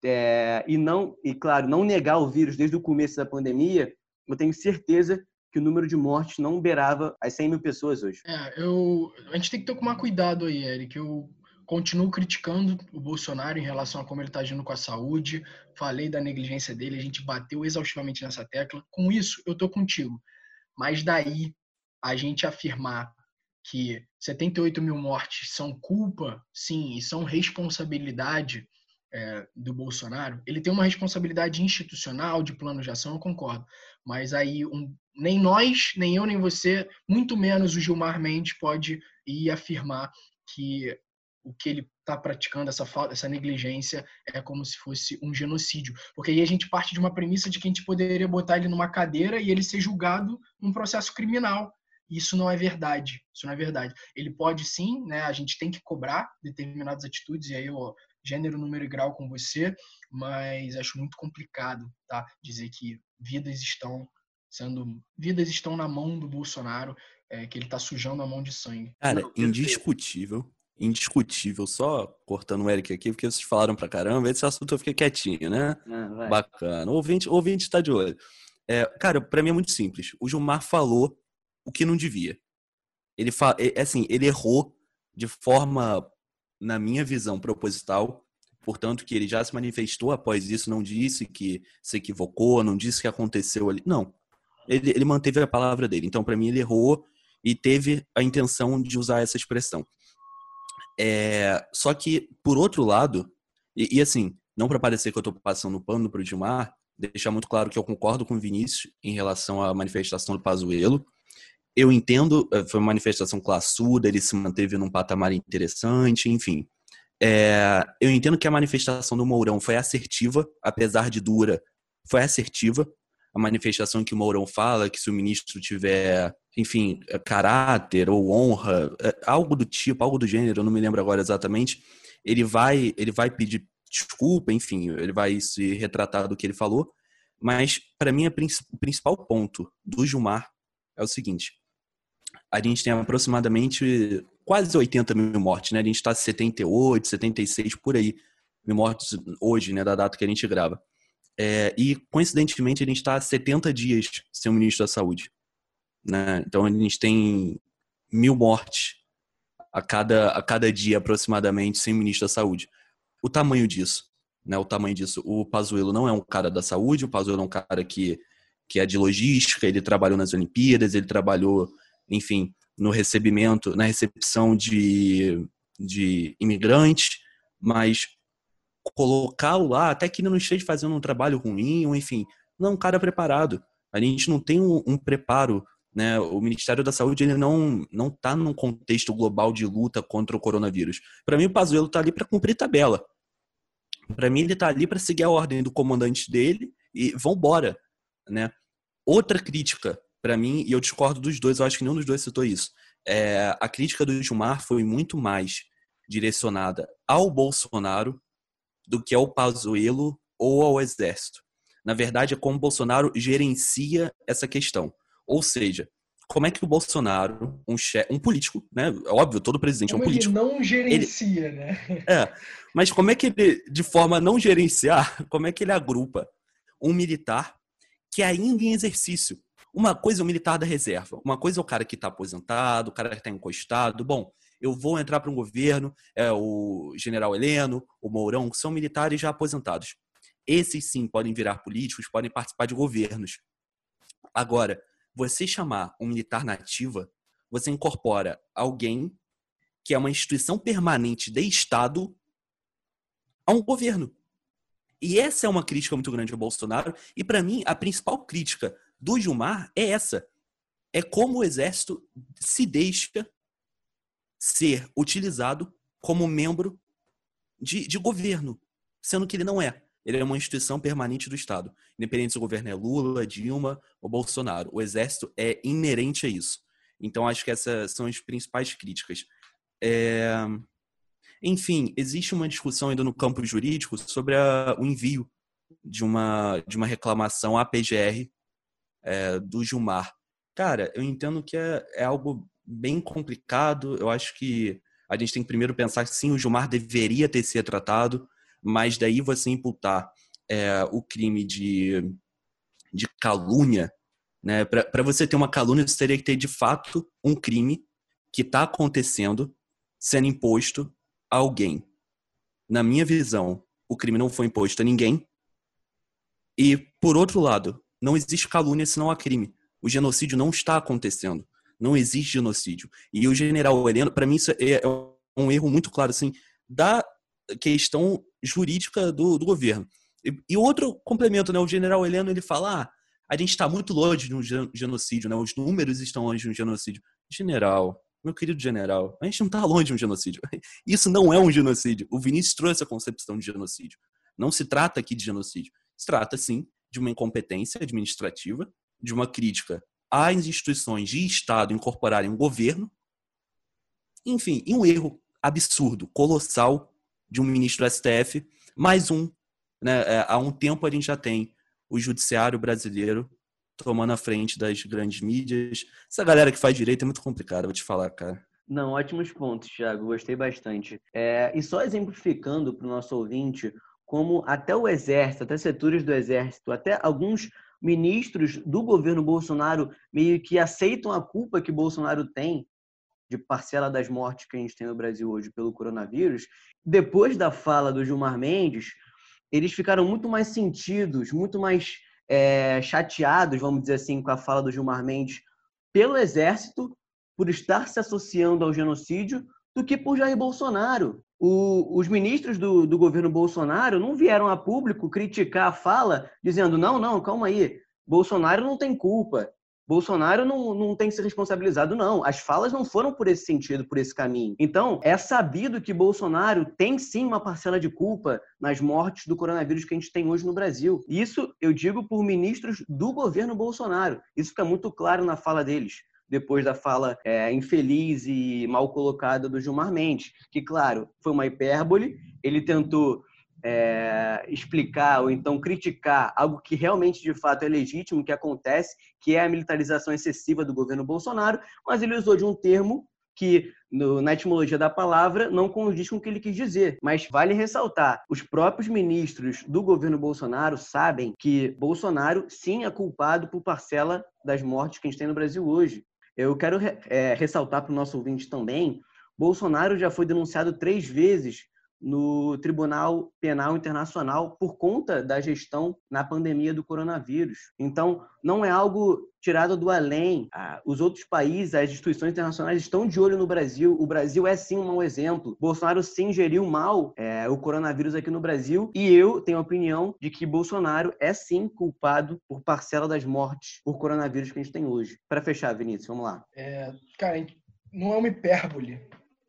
é, e não, e claro, não negar o vírus desde o começo da pandemia, eu tenho certeza que o número de mortes não beirava as 100 mil pessoas hoje. É, eu, a gente tem que tomar cuidado aí, Eric. Eu continuo criticando o Bolsonaro em relação a como ele está agindo com a saúde. Falei da negligência dele, a gente bateu exaustivamente nessa tecla. Com isso, eu tô contigo. Mas daí a gente afirmar que 78 mil mortes são culpa, sim, e são responsabilidade é, do Bolsonaro, ele tem uma responsabilidade institucional de plano de ação, eu concordo. Mas aí um, nem nós, nem eu, nem você, muito menos o Gilmar Mendes pode ir afirmar que o que ele está praticando, essa, essa negligência, é como se fosse um genocídio. Porque aí a gente parte de uma premissa de que a gente poderia botar ele numa cadeira e ele ser julgado num processo criminal. Isso não é verdade. Isso não é verdade. Ele pode sim, né? A gente tem que cobrar determinadas atitudes, e aí eu gênero, número e grau com você, mas acho muito complicado, tá? Dizer que vidas estão sendo. Vidas estão na mão do Bolsonaro, é, que ele tá sujando a mão de sangue. Cara, não, indiscutível. Indiscutível, só cortando o Eric aqui, porque vocês falaram pra caramba, esse assunto eu fiquei quietinho, né? Ah, Bacana. Ouvinte, ouvinte tá de olho. É, cara, para mim é muito simples. O Gilmar falou o que não devia. Ele fa... É, assim, ele errou de forma, na minha visão, proposital. Portanto, que ele já se manifestou após isso, não disse que se equivocou, não disse que aconteceu ali. Não. Ele, ele manteve a palavra dele. Então, para mim, ele errou e teve a intenção de usar essa expressão. É, só que, por outro lado, e, e assim, não para parecer que eu estou passando pano para o Dilmar, deixar muito claro que eu concordo com o Vinícius em relação à manifestação do Pazuello eu entendo, eh, foi uma manifestação classuda, ele se manteve num patamar interessante, enfim. É, eu entendo que a manifestação do Mourão foi assertiva, apesar de dura, foi assertiva. A manifestação que o Mourão fala, que se o ministro tiver, enfim, eh, caráter ou honra, eh, algo do tipo, algo do gênero, eu não me lembro agora exatamente, ele vai, ele vai pedir desculpa, enfim, ele vai se retratar do que ele falou. Mas, para mim, o principal ponto do Gilmar é o seguinte: a gente tem aproximadamente quase 80 mil mortes, né? A gente está 78, 76 por aí mil mortes hoje, né? Da data que a gente grava. É, e, coincidentemente, a gente está 70 dias sem o ministro da Saúde. Né? Então, a gente tem mil mortes a cada, a cada dia, aproximadamente, sem o ministro da Saúde. O tamanho disso, né? O tamanho disso. O Pazuello não é um cara da saúde, o Pazuello é um cara que, que é de logística, ele trabalhou nas Olimpíadas, ele trabalhou enfim, no recebimento, na recepção de, de imigrantes, mas colocá-lo lá, até que ele não esteja fazendo um trabalho ruim, ou enfim, não é um cara preparado. A gente não tem um, um preparo Né? O Ministério da Saúde ele não não está num contexto global de luta contra o coronavírus. Para mim, o Pazuello está ali para cumprir tabela. Para mim, ele está ali para seguir a ordem do comandante dele e vambora. Né? Outra crítica, para mim, e eu discordo dos dois, eu acho que nenhum dos dois citou isso. É, a crítica do Gilmar foi muito mais direcionada ao Bolsonaro do que ao Pazuello ou ao Exército. Na verdade, é como o Bolsonaro gerencia essa questão. Ou seja, como é que o Bolsonaro, um, chefe, um político, né? Óbvio, todo presidente como é um político. Ele não gerencia, ele... né? É, mas como é que ele, de forma a não gerenciar, [laughs] como é que ele agrupa um militar que ainda em exercício? Uma coisa é o militar da reserva, uma coisa é o cara que está aposentado, o cara que está encostado. Bom, eu vou entrar para um governo, é, o general Heleno, o Mourão, são militares já aposentados. Esses sim podem virar políticos, podem participar de governos. Agora, você chamar um militar nativa, você incorpora alguém que é uma instituição permanente de Estado a um governo. E essa é uma crítica muito grande ao Bolsonaro. E para mim, a principal crítica do Gilmar é essa: é como o exército se deixa ser utilizado como membro de, de governo, sendo que ele não é. Ele é uma instituição permanente do Estado. Independente se o governo é Lula, Dilma ou Bolsonaro. O Exército é inerente a isso. Então, acho que essas são as principais críticas. É... Enfim, existe uma discussão ainda no campo jurídico sobre a, o envio de uma, de uma reclamação à PGR é, do Gilmar. Cara, eu entendo que é, é algo bem complicado. Eu acho que a gente tem que primeiro pensar que sim, o Gilmar deveria ter sido tratado, mas daí você imputar é, o crime de, de calúnia, né? Para você ter uma calúnia, você teria que ter de fato um crime que está acontecendo sendo imposto a alguém. Na minha visão, o crime não foi imposto a ninguém. E, por outro lado, não existe calúnia se não há crime. O genocídio não está acontecendo. Não existe genocídio. E o general Heleno, para mim, isso é, é um erro muito claro, assim, da questão jurídica do, do governo. E, e, outro complemento, né? O general Heleno, ele fala, ah, a gente está muito longe de um genocídio, né? Os números estão longe de um genocídio. General, meu querido general, a gente não está longe de um genocídio. [laughs] Isso não é um genocídio. O Vinícius trouxe a concepção de genocídio. Não se trata aqui de genocídio. Se trata, sim, de uma incompetência administrativa, de uma crítica as instituições de Estado incorporarem um governo. Enfim, e um erro absurdo, colossal de um ministro do STF, mais um. Né? É, há um tempo a gente já tem o judiciário brasileiro tomando a frente das grandes mídias. Essa galera que faz direito é muito complicada, vou te falar, cara. Não, ótimos pontos, Thiago. Gostei bastante. É, e só exemplificando para o nosso ouvinte como até o Exército, até setores do Exército, até alguns ministros do governo Bolsonaro meio que aceitam a culpa que Bolsonaro tem de parcela das mortes que a gente tem no Brasil hoje pelo coronavírus. Depois da fala do Gilmar Mendes, eles ficaram muito mais sentidos, muito mais é, chateados, vamos dizer assim, com a fala do Gilmar Mendes pelo Exército, por estar se associando ao genocídio, do que por Jair Bolsonaro o, os ministros do, do governo Bolsonaro não vieram a público criticar a fala, dizendo: não, não, calma aí, Bolsonaro não tem culpa, Bolsonaro não, não tem que ser responsabilizado, não. As falas não foram por esse sentido, por esse caminho. Então, é sabido que Bolsonaro tem sim uma parcela de culpa nas mortes do coronavírus que a gente tem hoje no Brasil. Isso eu digo por ministros do governo Bolsonaro. Isso fica muito claro na fala deles depois da fala é, infeliz e mal colocada do Gilmar Mendes, que, claro, foi uma hipérbole, ele tentou é, explicar ou então criticar algo que realmente de fato é legítimo, que acontece, que é a militarização excessiva do governo Bolsonaro, mas ele usou de um termo que no, na etimologia da palavra não condiz com o que ele quis dizer. Mas vale ressaltar: os próprios ministros do governo Bolsonaro sabem que Bolsonaro sim é culpado por parcela das mortes que a gente tem no Brasil hoje. Eu quero é, ressaltar para o nosso ouvinte também: Bolsonaro já foi denunciado três vezes no Tribunal Penal Internacional por conta da gestão na pandemia do coronavírus. Então, não é algo tirado do além. Os outros países, as instituições internacionais estão de olho no Brasil. O Brasil é sim um mau exemplo. Bolsonaro sim geriu mal é, o coronavírus aqui no Brasil e eu tenho a opinião de que Bolsonaro é sim culpado por parcela das mortes por coronavírus que a gente tem hoje. Para fechar, Vinícius, vamos lá. É, cara, não é uma hipérbole.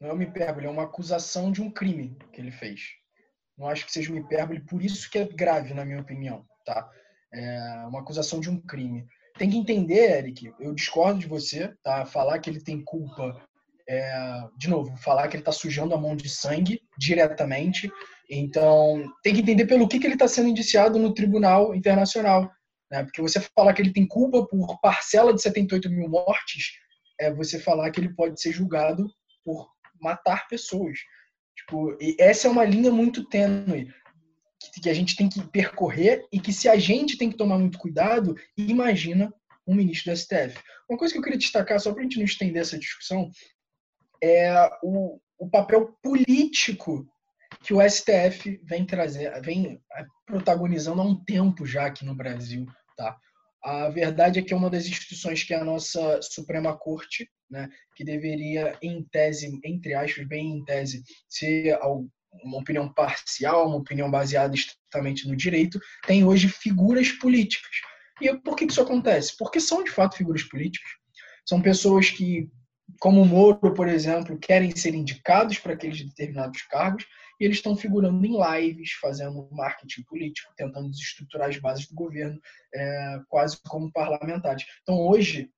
Não é uma hipérbole, é uma acusação de um crime que ele fez. Não acho que seja uma hipérbole, por isso que é grave, na minha opinião, tá? É uma acusação de um crime tem que entender, Eric, eu discordo de você, tá? Falar que ele tem culpa, é, de novo, falar que ele está sujando a mão de sangue diretamente. Então, tem que entender pelo que, que ele está sendo indiciado no Tribunal Internacional. Né? Porque você falar que ele tem culpa por parcela de 78 mil mortes, é você falar que ele pode ser julgado por matar pessoas. Tipo, essa é uma linha muito tênue que a gente tem que percorrer e que se a gente tem que tomar muito cuidado, imagina um ministro do STF. Uma coisa que eu queria destacar, só para a gente não estender essa discussão, é o, o papel político que o STF vem trazer, vem protagonizando há um tempo já aqui no Brasil, tá? A verdade é que é uma das instituições que é a nossa Suprema Corte, né, que deveria, em tese, entre aspas, bem em tese, ser uma opinião parcial, uma opinião baseada estritamente no direito, tem hoje figuras políticas. E por que isso acontece? Porque são de fato figuras políticas. São pessoas que, como o Moro, por exemplo, querem ser indicados para aqueles determinados cargos e eles estão figurando em lives, fazendo marketing político, tentando desestruturar as bases do governo, é, quase como parlamentares. Então, hoje,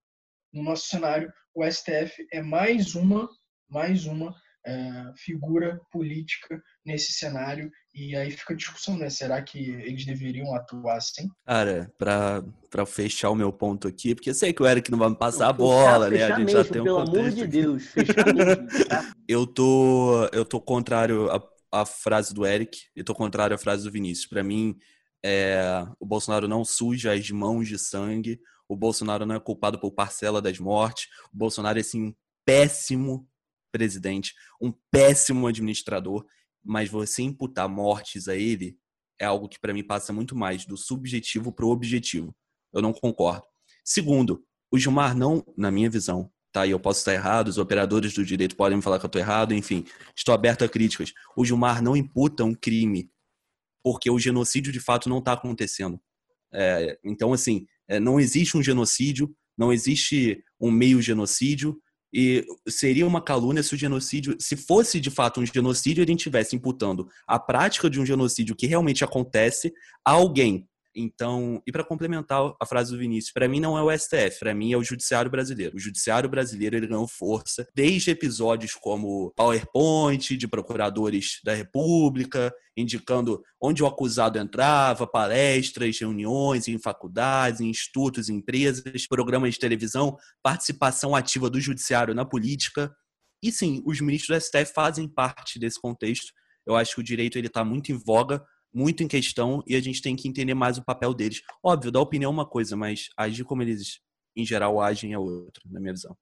no nosso cenário, o STF é mais uma, mais uma é, figura política nesse cenário. E aí fica a discussão, né? Será que eles deveriam atuar assim? Cara, para fechar o meu ponto aqui, porque eu sei que o Eric não vai me passar a bola, né? A gente mesmo, já tem um pelo amor de Deus, fechar mesmo, tá? [laughs] Eu tô, eu tô contrário à, à frase do Eric e tô contrário à frase do Vinícius. Para mim, é, o Bolsonaro não suja as mãos de sangue, o Bolsonaro não é culpado por parcela das mortes, o Bolsonaro é sim um péssimo presidente, um péssimo administrador, mas você imputar mortes a ele é algo que para mim passa muito mais do subjetivo para o objetivo. Eu não concordo. Segundo, o Gilmar não, na minha visão, tá? E eu posso estar errado, os operadores do direito podem me falar que eu estou errado, enfim, estou aberto a críticas. O Gilmar não imputa um crime porque o genocídio de fato não está acontecendo. É, então, assim, é, não existe um genocídio, não existe um meio genocídio, e seria uma calúnia se o genocídio, se fosse de fato um genocídio, a gente estivesse imputando a prática de um genocídio que realmente acontece a alguém. Então, e para complementar a frase do Vinícius, para mim não é o STF, para mim é o judiciário brasileiro. O judiciário brasileiro ele ganhou força desde episódios como PowerPoint de procuradores da República, indicando onde o acusado entrava, palestras, reuniões em faculdades, em institutos, em empresas, programas de televisão, participação ativa do judiciário na política. E sim, os ministros do STF fazem parte desse contexto. Eu acho que o direito ele está muito em voga, muito em questão e a gente tem que entender mais o papel deles. Óbvio, dar opinião é uma coisa, mas agir como eles em geral agem é outra, na minha visão.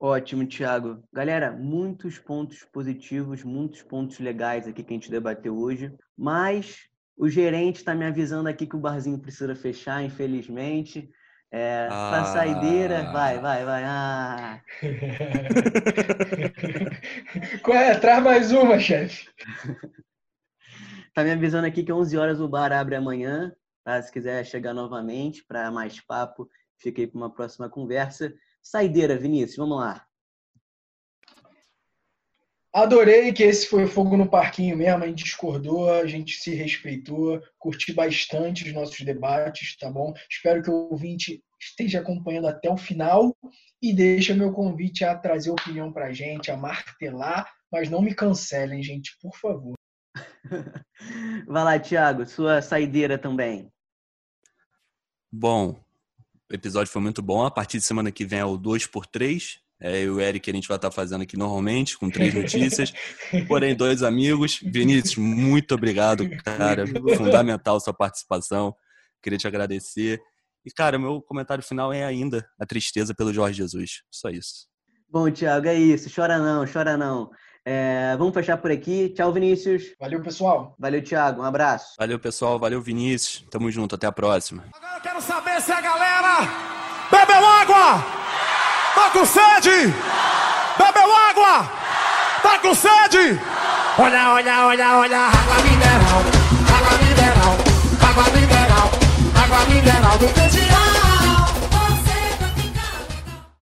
Ótimo, Thiago. Galera, muitos pontos positivos, muitos pontos legais aqui que a gente debateu hoje, mas o gerente está me avisando aqui que o barzinho precisa fechar, infelizmente. É, ah. Pra saideira, vai, vai, vai. Ah. [laughs] Qual é? Traz mais uma, chefe. [laughs] Tá me avisando aqui que 11 horas o bar abre amanhã, tá? Se quiser chegar novamente para mais papo, fiquei para uma próxima conversa. Saideira, Vinícius, vamos lá. Adorei que esse foi fogo no parquinho mesmo, a gente discordou, a gente se respeitou, curti bastante os nossos debates, tá bom? Espero que o ouvinte esteja acompanhando até o final e deixa meu convite a trazer opinião pra gente, a martelar, mas não me cancelem, gente, por favor. [laughs] Vai lá, Thiago, sua saideira também. Bom, o episódio foi muito bom. A partir de semana que vem é o 2x3. É, eu e o Eric a gente vai estar fazendo aqui normalmente, com três notícias. [laughs] Porém, dois amigos. Vinícius, muito obrigado, cara. Fundamental sua participação. Queria te agradecer. E, cara, meu comentário final é ainda a tristeza pelo Jorge Jesus. Só isso. Bom, Thiago, é isso. Chora não, chora não. É, vamos fechar por aqui. Tchau, Vinícius. Valeu, pessoal. Valeu, Thiago. Um abraço. Valeu, pessoal. Valeu, Vinícius. Tamo junto. Até a próxima. Agora eu quero saber se a galera bebeu água. Tá com sede? Bebeu água. Tá com sede? Olha, olha, olha, olha. Água mineral. Água mineral. Água mineral. Água mineral do Candial.